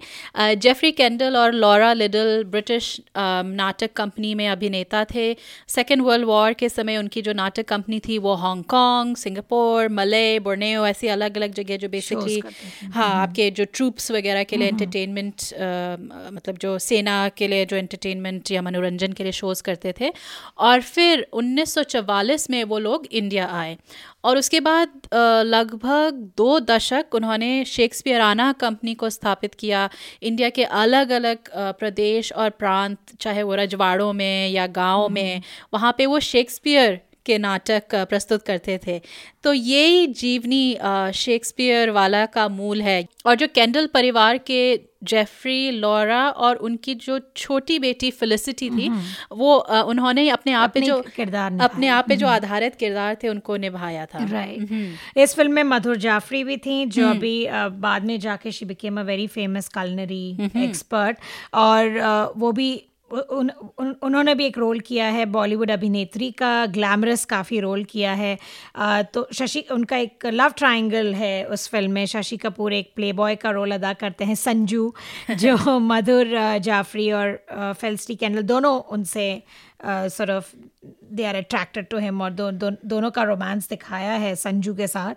जेफरी कैंडल और लॉरा लिडल ब्रिटिश नाटक कंपनी में अभिनेता थे। सेकेंड वर्ल्ड वॉर के समय उनकी जो नाटक कंपनी थी वो हांगकांग सिंगापुर मले बोर्नेओ ऐसी अलग अलग जगह जो बेसिकली हाँ हम्म। आपके जो ट्रूप्स वगैरह के लिए एंटरटेनमेंट हम्म। मतलब जो सेना के लिए जो एंटरटेनमेंट या मनोरंजन के लिए शोज़ करते थे। और फिर फिर 1944 में वो लोग इंडिया आए। और उसके बाद लगभग दो दशक उन्होंने शेक्सपियराना कंपनी को स्थापित किया। इंडिया के अलग अलग प्रदेश और प्रांत चाहे वो रजवाड़ों में या गाँव में हम्म। वहाँ पे वो शेक्सपियर के नाटक प्रस्तुत करते थे। तो यही जीवनी शेक्सपियर वाला का मूल है। और जो कैंडल परिवार के जेफरी लॉरा और उनकी जो छोटी बेटी फिलिसिटी थी वो वो उन्होंने अपने आप पे जो किरदार अपने आप पे जो हम्म। आधारित किरदार थे उनको निभाया था। Right hmm. इस फ़िल्म में मधुर जाफरी भी थी जो अभी बाद में जाके she became a very famous culinary expert और वो भी उन, उन, उन्होंने भी एक रोल किया है बॉलीवुड अभिनेत्री का ग्लैमरस काफ़ी रोल किया है। आ, तो शशि उनका एक लव ट्रायंगल है उस फ़िल्म में। शशि कपूर एक प्लेबॉय का रोल अदा करते हैं संजू [laughs] जो मधुर जाफरी और फेल्स्टी कैंडल दोनों उनसे sort of they are attracted to him और दो, दो, दोनों का रोमांस दिखाया है संजू के साथ।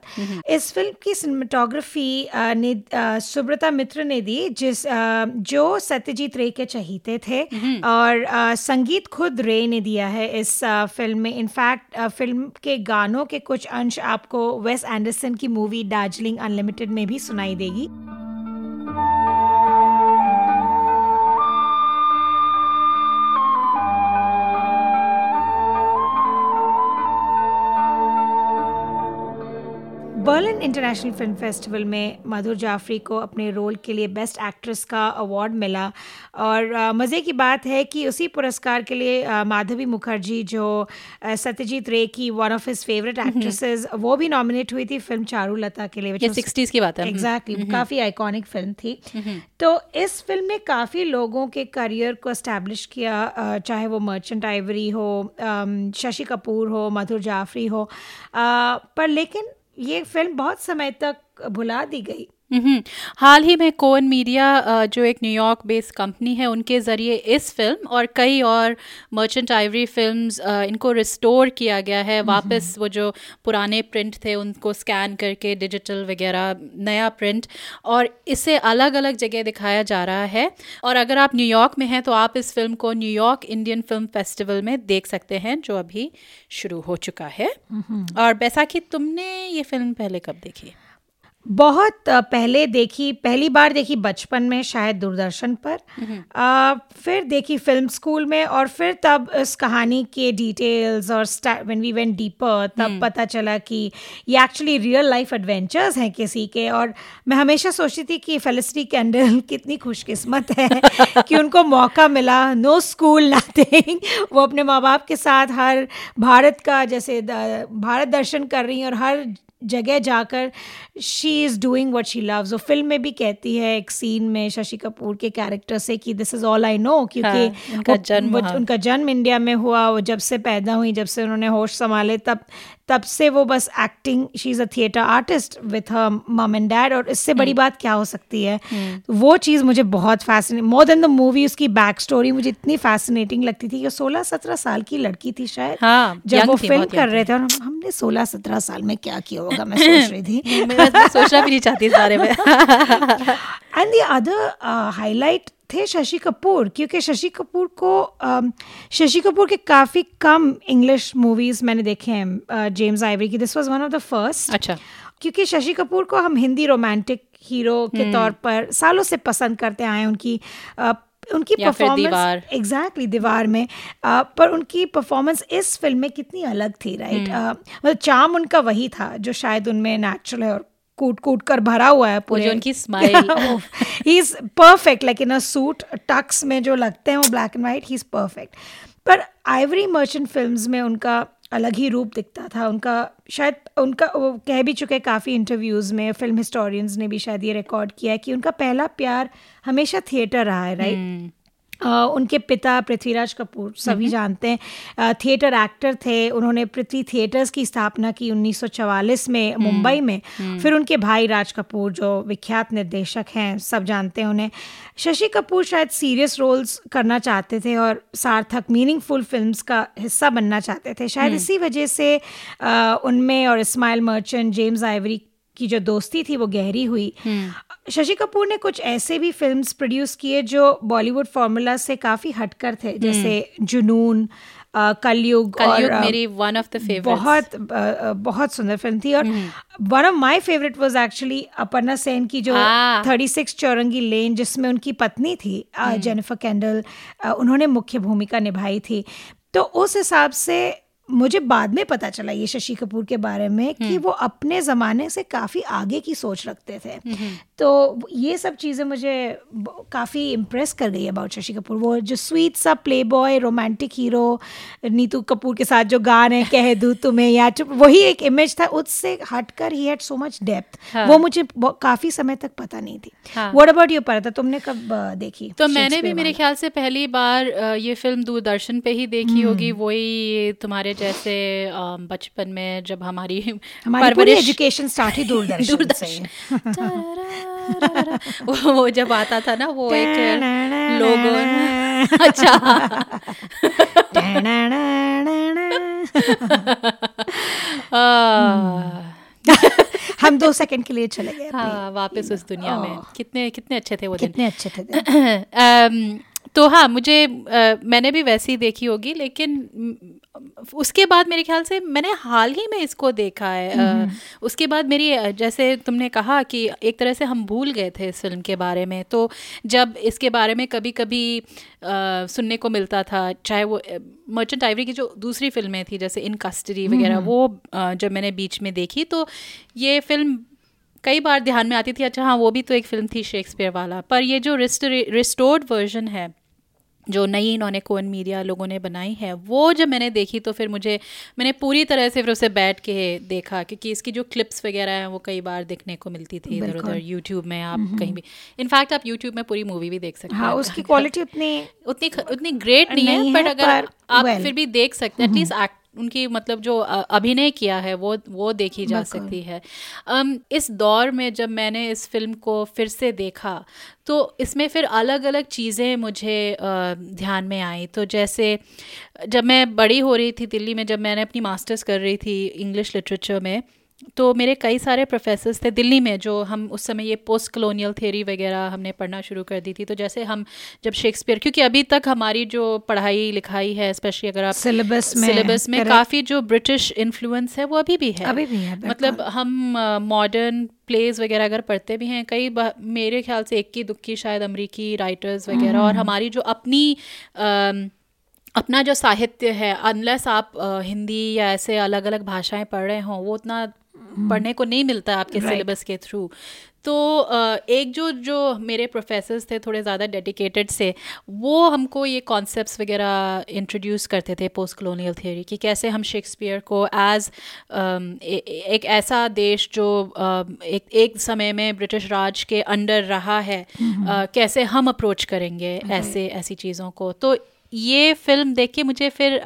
इस फ़िल्म की सिनेमाटोग्राफी ने सुब्रता मित्र ने दी जिस जो सत्यजीत रे के चहीते थे और uh, संगीत खुद रे ने दिया है इस फ़िल्म में। इनफैक्ट फ़िल्म के गानों के कुछ अंश आपको वेस एंडरसन की मूवी दार्जिलिंग अनलिमिटेड में भी सुनाई देगी। बर्लिन इंटरनेशनल फ़िल्म फेस्टिवल में मधुर जाफरी को अपने रोल के लिए बेस्ट एक्ट्रेस का अवार्ड मिला। और मज़े की बात है कि उसी पुरस्कार के लिए माधवी मुखर्जी जो सत्यजीत रे की one of his favourite actresses वो भी नॉमिनेट हुई थी फ़िल्म चारू लता के लिए सिक्सटीज की बात है। एग्जैक्टली exactly, काफ़ी आइकॉनिक फ़िल्म थी। तो इस फ़िल्म ने काफ़ी लोगों के करियर को इस्टेब्लिश किया चाहे वो मर्चेंट आइवरी हो शशि कपूर हो मधुर जाफरी हो। पर लेकिन ये फ़िल्म बहुत समय तक भुला दी गई। हाल ही में कोन मीडिया जो एक न्यूयॉर्क बेस्ड कंपनी है उनके ज़रिए इस फ़िल्म और कई और मर्चेंट आइवरी फिल्म्स इनको रिस्टोर किया गया है। वापस वो जो पुराने प्रिंट थे उनको स्कैन करके डिजिटल वगैरह नया प्रिंट और इसे अलग अलग जगह दिखाया जा रहा है। और अगर आप न्यूयॉर्क में हैं तो आप इस फ़िल्म को न्यूयॉर्क इंडियन फ़िल्म फेस्टिवल में देख सकते हैं जो अभी शुरू हो चुका है। और बैसाखी तुमने ये फ़िल्म पहले कब देखी? बहुत पहले देखी पहली बार देखी बचपन में शायद दूरदर्शन पर। आ, फिर देखी फ़िल्म स्कूल में और फिर तब इस कहानी के डिटेल्स और व्हेन वी वेंट डीपर तब पता चला कि ये एक्चुअली रियल लाइफ एडवेंचर्स हैं किसी के। और मैं हमेशा सोचती थी कि फेलिसिटी कैंडल [laughs] कितनी खुशकिस्मत है [laughs] कि उनको मौका मिला नो स्कूल नथिंग वो अपने माँ बाप के साथ हर भारत का जैसे भारत दर्शन कर रही हैं और हर जगह जाकर she is doing what she loves वो फ़िल्म में भी कहती है एक सीन में शशि कपूर के कैरेक्टर से कि this is all I know क्योंकि हाँ, उनका जन्म हाँ. उनका जन्म इंडिया में हुआ वो जब से पैदा हुई जब से उन्होंने होश संभाले तब तब से वो बस acting she is a theatre artist with her mum and dad और इससे बड़ी बात क्या हो सकती है? तो वो चीज़ मुझे बहुत fascinate more than the movie उसकी बैक स्टोरी मुझे इतनी फैसिनेटिंग लगती थी कि सोलह सत्रह साल की लड़की थी शायद। हाँ, जब वो फ़िल्म कर रहे थे। और हमने सोलह सत्रह साल में क्या किया होगा मैं [laughs] सोच रही थी। सोचना भी नहीं चाहती इस बारे में। एंड द अदर हाईलाइट थे शशि कपूर क्योंकि शशि कपूर को शशि कपूर के काफ़ी कम इंग्लिश मूवीज़ मैंने देखे हैं जेम्स आइवरी की। This was one of the first अच्छा। क्योंकि शशि कपूर को हम हिंदी रोमांटिक हीरो के तौर पर सालों से पसंद करते आए उनकी उनकी परफॉर्मेंस एग्जैक्टली दीवार। में। आ, पर उनकी परफॉर्मेंस इस फ़िल्म में कितनी अलग थी राइट मतलब चाम उनका वही था जो शायद उनमें नेचुरल है और कूट कूट कर भरा हुआ है पूरे। उनकी smile he is perfect like in a suit tux में जो लगते हैं वो ब्लैक एंड वाइट ही इज़ परफेक्ट पर आइवरी मर्चेंट फिल्म्स में उनका अलग ही रूप दिखता था। उनका शायद उनका वो कह भी चुके काफ़ी इंटरव्यूज़ में फ़िल्म हिस्टोरियंस ने भी शायद ये रिकॉर्ड किया है कि उनका पहला प्यार हमेशा थिएटर रहा है राइट Uh, उनके पिता पृथ्वीराज कपूर सभी जानते हैं। थिएटर एक्टर थे उन्होंने पृथ्वी थिएटर्स की स्थापना की 1944 में मुंबई में। फिर उनके भाई राज कपूर जो विख्यात निर्देशक हैं सब जानते हैं उन्हें। शशि कपूर शायद सीरियस रोल्स करना चाहते थे और सार्थक मीनिंगफुल फिल्म्स का हिस्सा बनना चाहते थे। शायद इसी वजह से उनमें और इस्माइल मर्चेंट जेम्स आइवरी की जो दोस्ती थी वो गहरी हुई। शशि कपूर ने कुछ ऐसे भी फिल्म्स प्रोड्यूस किए जो बॉलीवुड फार्मूला से काफ़ी हटकर थे जैसे जुनून कलयुग और मेरी वन ऑफ़ द फेवरेट बहुत बहुत सुंदर फ़िल्म थी और one of my favourite was actually Aparna Sen की जो थर्टी सिक्स चौरंगी लेन जिसमें उनकी पत्नी थी जेनिफर कैंडल उन्होंने मुख्य भूमिका निभाई थी। तो उस हिसाब से मुझे बाद में पता चला ये शशि कपूर के बारे में कि वो अपने ज़माने से काफ़ी आगे की सोच रखते थे। तो ये सब चीज़ें मुझे काफ़ी इम्प्रेस कर गई अबाउट शशि कपूर। वो जो स्वीट सा playboy romantic hero Neetu Kapoor के साथ जो गान है [laughs] कह दूँ तुम्हें या चुप वही एक इमेज था उससे हटकर he had so much depth वो मुझे काफ़ी समय तक पता नहीं थी। व्हाट अबाउट यू पर तुमने कब देखी तो मैंने भी मेरे ख्याल से पहली बार ये फ़िल्म दूरदर्शन पे ही देखी हम्म। होगी। वही तुम्हारे जैसे बचपन में जब हमारी हमारी एजुकेशन स्टार्ट ही दूरदर्शन से। [laughs] वो वो जब आता था ना वो एक लोगो [laughs] अच्छा। [laughs] हम दो सेकंड के लिए चले गए हाँ वापस उस दुनिया में। कितने कितने अच्छे थे वो कितने अच्छे थे [clears throat] तो हाँ मुझे आ, मैंने भी वैसी देखी होगी लेकिन उसके बाद मेरे ख्याल से मैंने हाल ही में इसको देखा है। आ, उसके बाद मेरी जैसे तुमने कहा कि एक तरह से हम भूल गए थे इस फ़िल्म के बारे में तो जब इसके बारे में कभी कभी आ, सुनने को मिलता था चाहे वो मर्चेंट आइवरी की जो दूसरी फ़िल्में थी जैसे इन कस्टडी वगैरह वो आ, जब मैंने बीच में देखी तो ये फ़िल्म कई बार ध्यान में आती थी अच्छा हाँ वो भी तो एक फ़िल्म थी शेक्सपियर वाला पर ये जो रिस्टोर्ड वर्जन है जो नई इन्होंने कोन मीडिया लोगों ने बनाई है वो जब मैंने देखी तो फिर मुझे मैंने पूरी तरह से फिर उसे बैठ के देखा क्योंकि इसकी जो क्लिप्स वगैरह हैं वो कई बार देखने को मिलती थी इधर उधर यूट्यूब में आप कहीं भी। इनफैक्ट आप यूट्यूब में पूरी मूवी भी देख सकते हाँ, हैं। उसकी क्वालिटी उतनी [laughs] उतनी उतनी ग्रेट नहीं, नहीं है बट अगर आप फिर भी देख सकते हैं एटलीस्ट उनकी मतलब जो अभिनय किया है वो वो देखी जा सकती है। um, इस दौर में जब मैंने इस फ़िल्म को फिर से देखा तो इसमें फिर अलग अलग चीज़ें मुझे ध्यान में आई। तो जैसे जब मैं बड़ी हो रही थी दिल्ली में जब मैंने अपनी मास्टर्स कर रही थी इंग्लिश लिटरेचर में तो मेरे कई सारे प्रोफेसर्स थे दिल्ली में जो हम उस समय ये पोस्ट कलोनियल थेरी वगैरह हमने पढ़ना शुरू कर दी थी। तो जैसे हम जब शेक्सपियर क्योंकि अभी तक हमारी जो पढ़ाई लिखाई है स्पेशली अगर आप सिलेबस में सिलेबस में काफ़ी जो ब्रिटिश इन्फ्लुएंस है वो अभी भी है। अभी भी है मतलब हम मॉडर्न प्लेज वगैरह अगर पढ़ते भी हैं कई मेरे ख्याल से एक की दुक्की शायद अमरीकी राइटर्स वगैरह और हम्म। हमारी जो अपनी आ, अपना जो साहित्य है अनलेस आप हिंदी या ऐसे अलग अलग भाषाएँ पढ़ रहे हों वो उतना पढ़ने को नहीं मिलता आपके right. सिलेबस के थ्रू तो एक जो जो मेरे प्रोफेसर्स थे थोड़े ज़्यादा डेडिकेटेड से वो हमको ये कॉन्सेप्ट्स वगैरह इंट्रोड्यूस करते थे पोस्ट कलोनियल थियोरी कि कैसे हम शेक्सपियर को एज एक ऐसा देश जो एक एक समय में ब्रिटिश राज के अंडर रहा है कैसे हम अप्रोच करेंगे ऐसे ऐसी चीज़ों को। तो ये फ़िल्म देख के मुझे फिर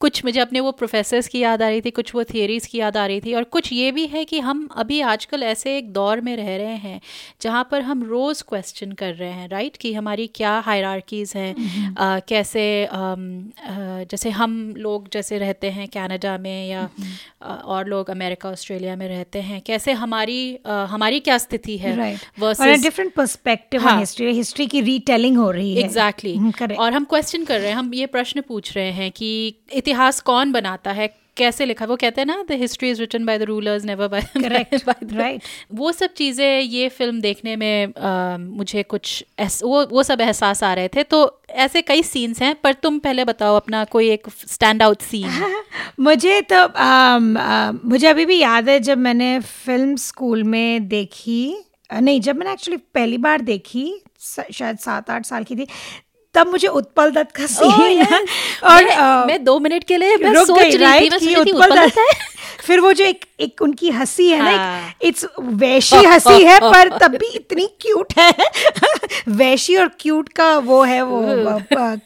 कुछ मुझे अपने वो प्रोफेसर्स की याद आ रही थी कुछ वो थियरीज़ की याद आ रही थी और कुछ ये भी है कि हम अभी आजकल ऐसे एक दौर में रह रहे हैं जहाँ पर हम रोज़ क्वेश्चन कर रहे हैं राइट कि हमारी क्या हायरार्कीज़ हैं हम्म। कैसे आ, जैसे हम लोग जैसे रहते हैं कनाडा में या हम्म। और लोग अमेरिका ऑस्ट्रेलिया में रहते हैं कैसे हमारी हमारी क्या स्थिति है डिफरेंट पर्सपेक्टिव हिस्ट्री हिस्ट्री की रीटेलिंग हो रही है एग्जैक्टली exactly. हम्म, और हम क्वेश्चन कर रहे हैं हम ये प्रश्न पूछ रहे हैं कि इतिहास कौन बनाता है? कैसे लिखा वो कहते हैं ना the history is written by the rulers never by right वो सब चीज़ें ये फ़िल्म देखने में आ, मुझे कुछ एस, वो वो सब एहसास आ रहे थे। तो ऐसे कई सीन्स हैं पर तुम पहले बताओ अपना कोई एक स्टैंड आउट सीन मुझे तो आ, आ, मुझे अभी भी याद है जब मैंने फ़िल्म स्कूल में देखी नहीं जब मैंने एक्चुअली पहली बार देखी शायद सात आठ साल की थी तब मुझे उत्पल दत्त का सीन oh, और मैं, आ, मैं दो मिनट के लिए मैं सोच रही थी मैं सोच उत्पल दत्त है। [laughs] फिर वो जो एक एक उनकी हँसी है ना इट्स वैशी [laughs] हँसी है पर तब भी [laughs] इतनी क्यूट है। वैशी और क्यूट का वो है वो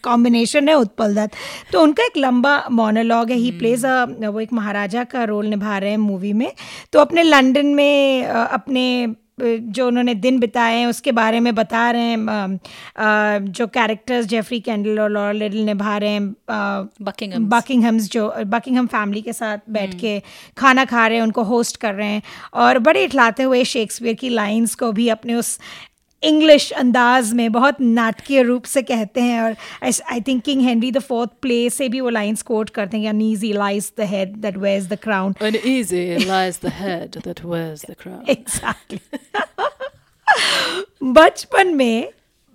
कॉम्बिनेशन है उत्पल दत्त। तो उनका एक लंबा मोनोलॉग है ही प्लेज वो एक महाराजा का रोल निभा रहे हैं मूवी में। तो अपने लंदन में अपने जो उन्होंने दिन बिताए हैं उसके बारे में बता रहे हैं जो कैरेक्टर्स जेफरी कैंडल और लॉर लिडल निभा रहे हैं बकिंगम बकिंगहम्स जो बकिंगहम फैमिली के साथ बैठ हम्म। के खाना खा रहे हैं उनको होस्ट कर रहे हैं और बड़े इठलाते हुए शेक्सपियर की लाइंस को भी अपने उस इंग्लिश अंदाज में बहुत नाटकीय रूप से कहते हैं और I think King Henry the fourth play से भी वो लाइंस कोट करते हैं uneasy lies the head that wears the crown uneasy lies the head that wears the crown [laughs] exactly बचपन में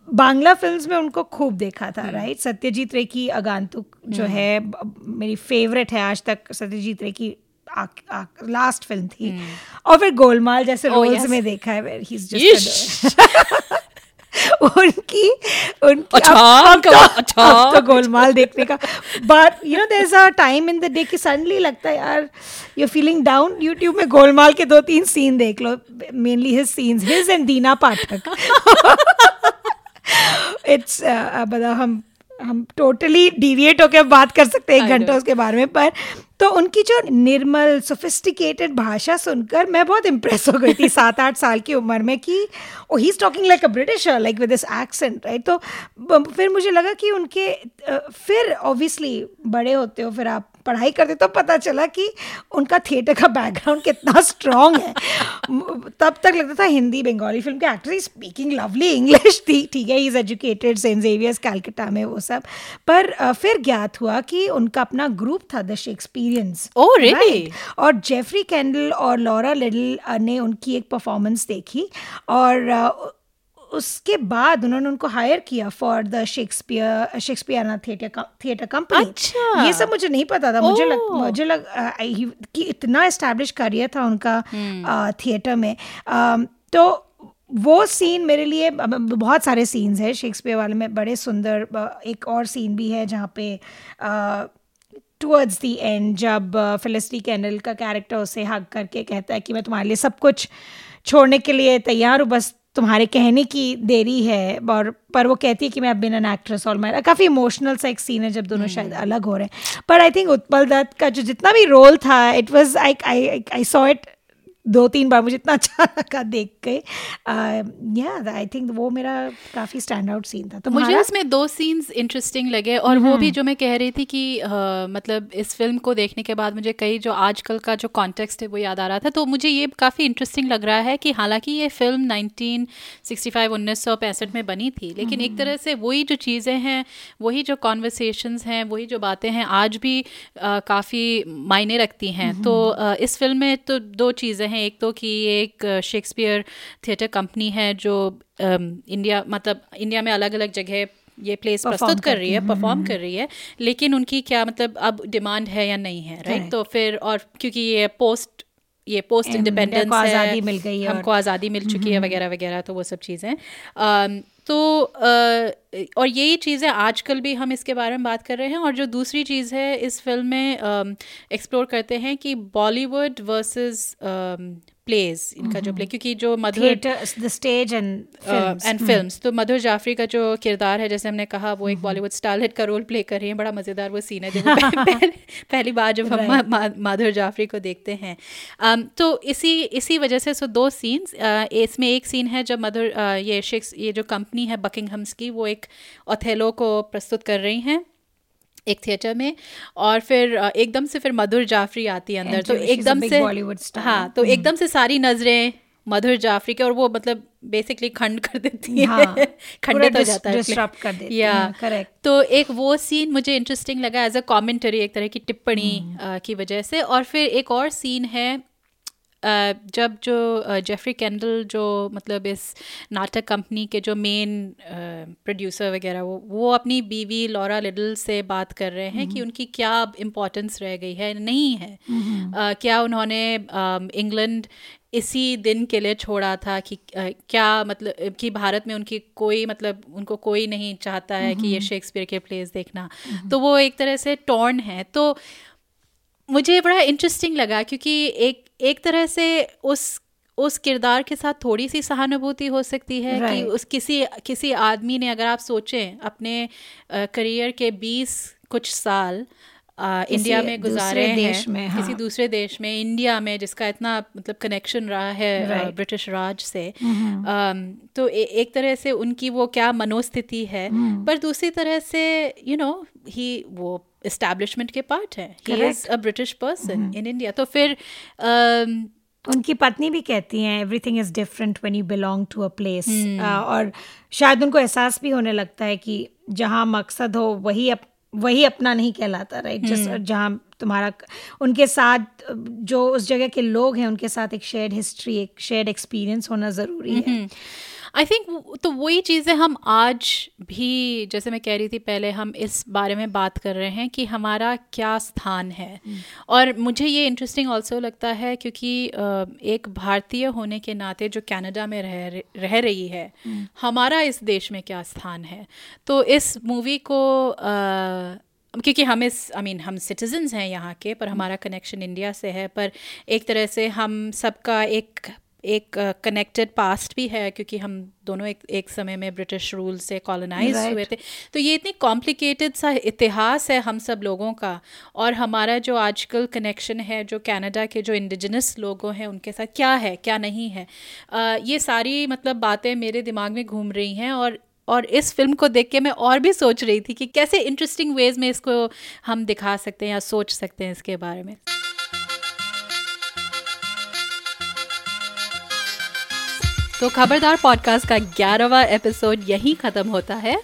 बांग्ला फिल्म्स में उनको खूब देखा था राइट हम्म। सत्यजीत रे की अगांतुक जो हम्म। है मेरी फेवरेट है आज तक सत्यजीत रे की लास्ट फ़िल्म थी और फिर गोलमाल जैसे Oh, रोल्स yes. में देखा है he's just Ish. [laughs] उनकी उनकी अच्छा, अब- अब तो- अच्छा। अब तो गोलमाल देखने का but you know there is a time in the day कि सडनली लगता है यार यू फीलिंग डाउन यूट्यूब में गोलमाल के दो तीन सीन देख लो mainly his scenes his and Dina Pathak it's मतलब हम हम टोटली डिविएट होकर बात कर सकते हैं एक घंटा उसके बारे में पर तो उनकी जो निर्मल सोफिस्टिकेटेड भाषा सुनकर मैं बहुत इम्प्रेस हो गई थी सात आठ साल की उम्र में कि ओ he is talking like a Britisher like with this accent right तो फिर मुझे लगा कि उनके फिर ऑब्वियसली बड़े होते हो, फिर आप पढ़ाई करते तो पता चला कि उनका थिएटर का बैकग्राउंड कितना स्ट्रांग है। [laughs] तब तक लगता था हिंदी बंगाली फ़िल्म के एक्टर स्पीकिंग लवली इंग्लिश थी ठीक है is educated Saint Xavier's Calcutta में वो सब। पर फिर ज्ञात हुआ कि उनका अपना ग्रुप था द शेक्सपियरियंस Oh, really? और जेफरी कैंडल और लॉरा लिडल ने उनकी एक परफॉर्मेंस देखी। और उसके बाद उन्होंने उनको हायर किया for the Shakespeare Shakespeare theatre theatre company अच्छा। ये सब मुझे नहीं पता था। मुझे लग मुझे लग कि इतना एस्टैब्लिश करियर था उनका अ, थिएटर में। अम, तो वो सीन मेरे लिए बहुत सारे सीन्स हैं शेक्सपियर वाले में। बड़े सुंदर एक और सीन भी है जहाँ पे टुवर्ड्स दी एंड जब फिलिस्टी कैंडल का कैरेक्टर उसे हक करके कहता है कि मैं तुम्हारे लिए सब कुछ छोड़ने के लिए तैयार हूँ बस तुम्हारे कहने की देरी है और पर वो कहती है कि मैं अब बिन एन एक्ट्रेस और मैं काफ़ी इमोशनल सा एक सीन है जब दोनों शायद अलग हो रहे हैं। पर आई थिंक उत्पल दत्त का जो जितना भी रोल था it was I I I saw it दो तीन बार मुझे इतना अच्छा [laughs] लगा देख के। या आई थिंक वो मेरा काफ़ी स्टैंड आउट सीन था। तो मुझे उसमें दो सीन्स इंटरेस्टिंग लगे और वो भी जो मैं कह रही थी कि मतलब इस फ़िल्म को देखने के बाद मुझे कई जो आजकल का जो कॉन्टेक्स्ट है वो याद आ रहा था। तो मुझे ये काफ़ी इंटरेस्टिंग लग रहा है कि हालाँकि ये फ़िल्म 1965 1965 में बनी थी लेकिन एक तरह से वही जो चीज़ें हैं वही जो कॉन्वर्सेशंस हैं वही जो बातें हैं आज भी काफ़ी मायने रखती हैं। तो इस फ़िल्म में तो दो चीज़ें हैं। एक तो कि ये एक शेक्सपियर थिएटर कंपनी है जो इंडिया मतलब इंडिया में अलग अलग जगह ये प्लेस प्रस्तुत कर रही है है, परफॉर्म कर रही है। लेकिन उनकी क्या मतलब अब डिमांड है या नहीं है राइट तो फिर और क्योंकि ये पोस्ट ये पोस्ट इंडिपेंडेंस है आज़ादी मिल गई है हमको आज़ादी मिल चुकी है वगैरह वगैरह तो वो सब चीज़ें तो और यही चीज़ें आजकल भी हम इसके बारे में बात कर रहे हैं और जो दूसरी चीज़ है इस फ़िल्म में एक्सप्लोर करते हैं कि बॉलीवुड वर्सेस प्लेज इनका जो प्ले क्योंकि जो Madhur the stage and and films तो मधुर जाफरी का जो किरदार है जैसे हमने कहा वो एक बॉलीवुड स्टारलेट का रोल प्ले कर रही है बड़ा मज़ेदार वो सीन है जब [laughs] पहले, पहली बार जब हम मा- माधुर जाफरी को देखते हैं। Um, तो इसी इसी वजह से सो दो सीन्स इसमें एक सीन है जब मधुर uh, ये शेक्स ये जो कंपनी है बकिंगहम्स की वो एक ओथेलो को प्रस्तुत कर रही हैं। एक थिएटर में और फिर एकदम से फिर मधुर जाफरी आती है अंदर। तो एकदम से बॉलीवुड हाँ तो एकदम से सारी नज़रें मधुर जाफरी के और वो मतलब बेसिकली खंड कर देती है। हाँ, [laughs] खंडित हो जाता है। disrupt कर देती या करेक्ट. तो एक वो सीन मुझे इंटरेस्टिंग लगा एज अ कमेंटरी एक तरह की टिप्पणी अ, की वजह से। और फिर एक और सीन है जब जो जेफरी कैंडल जो मतलब इस नाटक कंपनी के जो मेन प्रोड्यूसर वगैरह वो वो अपनी बीवी लॉरा लिडल से बात कर रहे हैं कि उनकी क्या इम्पोर्टेंस रह गई है नहीं है। अ, क्या उन्होंने इंग्लैंड इसी दिन के लिए छोड़ा था कि अ, क्या मतलब कि भारत में उनकी कोई मतलब उनको कोई नहीं चाहता है कि ये शेक्सपियर के प्लेस देखना। तो वो एक तरह से टॉर्न है। तो मुझे बड़ा इंटरेस्टिंग लगा क्योंकि एक एक तरह से उस उस किरदार के साथ थोड़ी सी सहानुभूति हो सकती है right. कि उस किसी किसी आदमी ने अगर आप सोचें अपने करियर के बीस कुछ साल अ, इंडिया में गुजारे हैं देश में, हाँ. किसी दूसरे देश में इंडिया में जिसका इतना मतलब कनेक्शन रहा है Right. ब्रिटिश राज से अम, तो ए, एक तरह से उनकी वो क्या मनोस्थिति है पर दूसरी तरह से यू नो ही वो इस्टेब्लिशमेंट के पार्ट है। He is a British person in India तो फिर अम, उनकी पत्नी भी कहती हैं everything is different when you belong to a place और शायद उनको एहसास भी होने लगता है कि जहाँ मकसद हो वही अप, वही अपना नहीं कहलाता राइट जस्ट जहाँ तुम्हारा उनके साथ जो उस जगह के लोग हैं उनके साथ एक शेयर्ड हिस्ट्री एक शेयर्ड एक्सपीरियंस होना ज़रूरी है। आई थिंक तो वही चीज़ें हम आज भी जैसे मैं कह रही थी पहले हम इस बारे में बात कर रहे हैं कि हमारा क्या स्थान है हम्म। और मुझे ये इंटरेस्टिंग ऑल्सो लगता है क्योंकि एक भारतीय होने के नाते जो कनाडा में रह रह रही है हम्म। हमारा इस देश में क्या स्थान है तो इस मूवी को क्योंकि हम इस आई I मीन mean, हम सिटीजन्स हैं यहाँ के पर हमारा कनेक्शन इंडिया से है पर एक तरह से हम सबका एक एक कनेक्टेड uh, पास्ट भी है क्योंकि हम दोनों एक एक समय में ब्रिटिश रूल से कॉलोनाइज right. हुए थे तो ये इतनी कॉम्प्लिकेटेड सा इतिहास है हम सब लोगों का और हमारा जो आजकल कनेक्शन है जो कनाडा के जो इंडिजिनस लोगों हैं उनके साथ क्या है क्या नहीं है uh, ये सारी मतलब बातें मेरे दिमाग में घूम रही हैं और और इस फ़िल्म को देख के मैं और भी सोच रही थी कि कैसे इंटरेस्टिंग वेज में इसको हम दिखा सकते हैं या सोच सकते हैं इसके बारे में तो खबरदार पॉडकास्ट का ग्यारहवा एपिसोड यहीं ख़त्म होता है।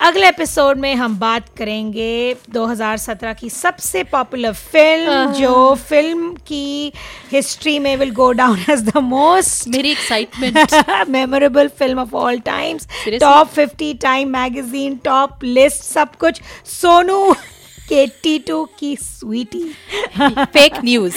अगले एपिसोड में हम बात करेंगे 2017 की सबसे पॉपुलर फ़िल्म जो फ़िल्म की हिस्ट्री में will go down as the most मेरी excitement memorable film of all times top 50 time magazine top list सब कुछ। सोनू के टीटू की स्वीटी फेक न्यूज़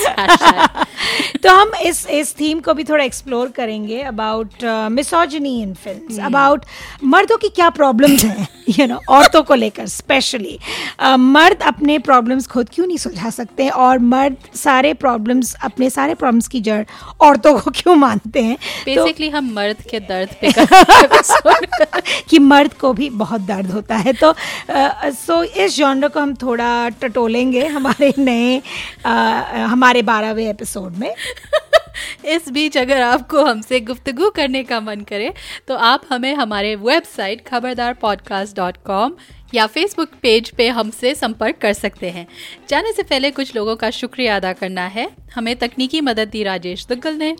तो हम इस इस थीम को भी थोड़ा एक्सप्लोर करेंगे about misogyny in film about मर्दों की क्या प्रॉब्लम्स हैं यू नो औरतों को लेकर स्पेशली uh, मर्द अपने प्रॉब्लम्स खुद क्यों नहीं सुलझा सकते और मर्द सारे प्रॉब्लम्स अपने सारे प्रॉब्लम्स की जड़ औरतों को क्यों मानते हैं? बेसिकली तो, हम मर्द के दर्द पे [laughs] कि मर्द को भी बहुत दर्द होता है। तो सो uh, इस जॉनर को हम थोड़ा थोड़ा टटोलेंगे हमारे नए हमारे बारहवें एपिसोड में। [laughs] इस बीच अगर आपको हमसे गुफ्तगु करने का मन करे तो आप हमें हमारे website Khabardar podcast dot com या फेसबुक पेज पे हमसे संपर्क कर सकते हैं। जाने से पहले कुछ लोगों का शुक्रिया अदा करना है। हमें तकनीकी मदद दी राजेश दुग्गल ने।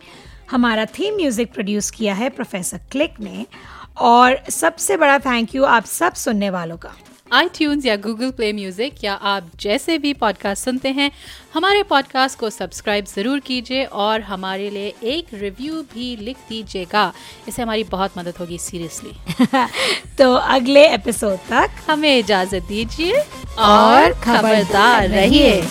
हमारा थीम म्यूज़िक प्रोड्यूस किया है प्रोफेसर क्लिक ने। और सबसे बड़ा थैंक यू आप सब सुनने वालों का। आई या गूगल प्ले म्यूज़िक या आप जैसे भी पॉडकास्ट सुनते हैं हमारे पॉडकास्ट को सब्सक्राइब ज़रूर कीजिए और हमारे लिए एक रिव्यू भी लिख दीजिएगा। इससे हमारी बहुत मदद होगी सीरियसली [laughs] तो अगले एपिसोड तक हमें इजाज़त दीजिए और खबरदार रहिए।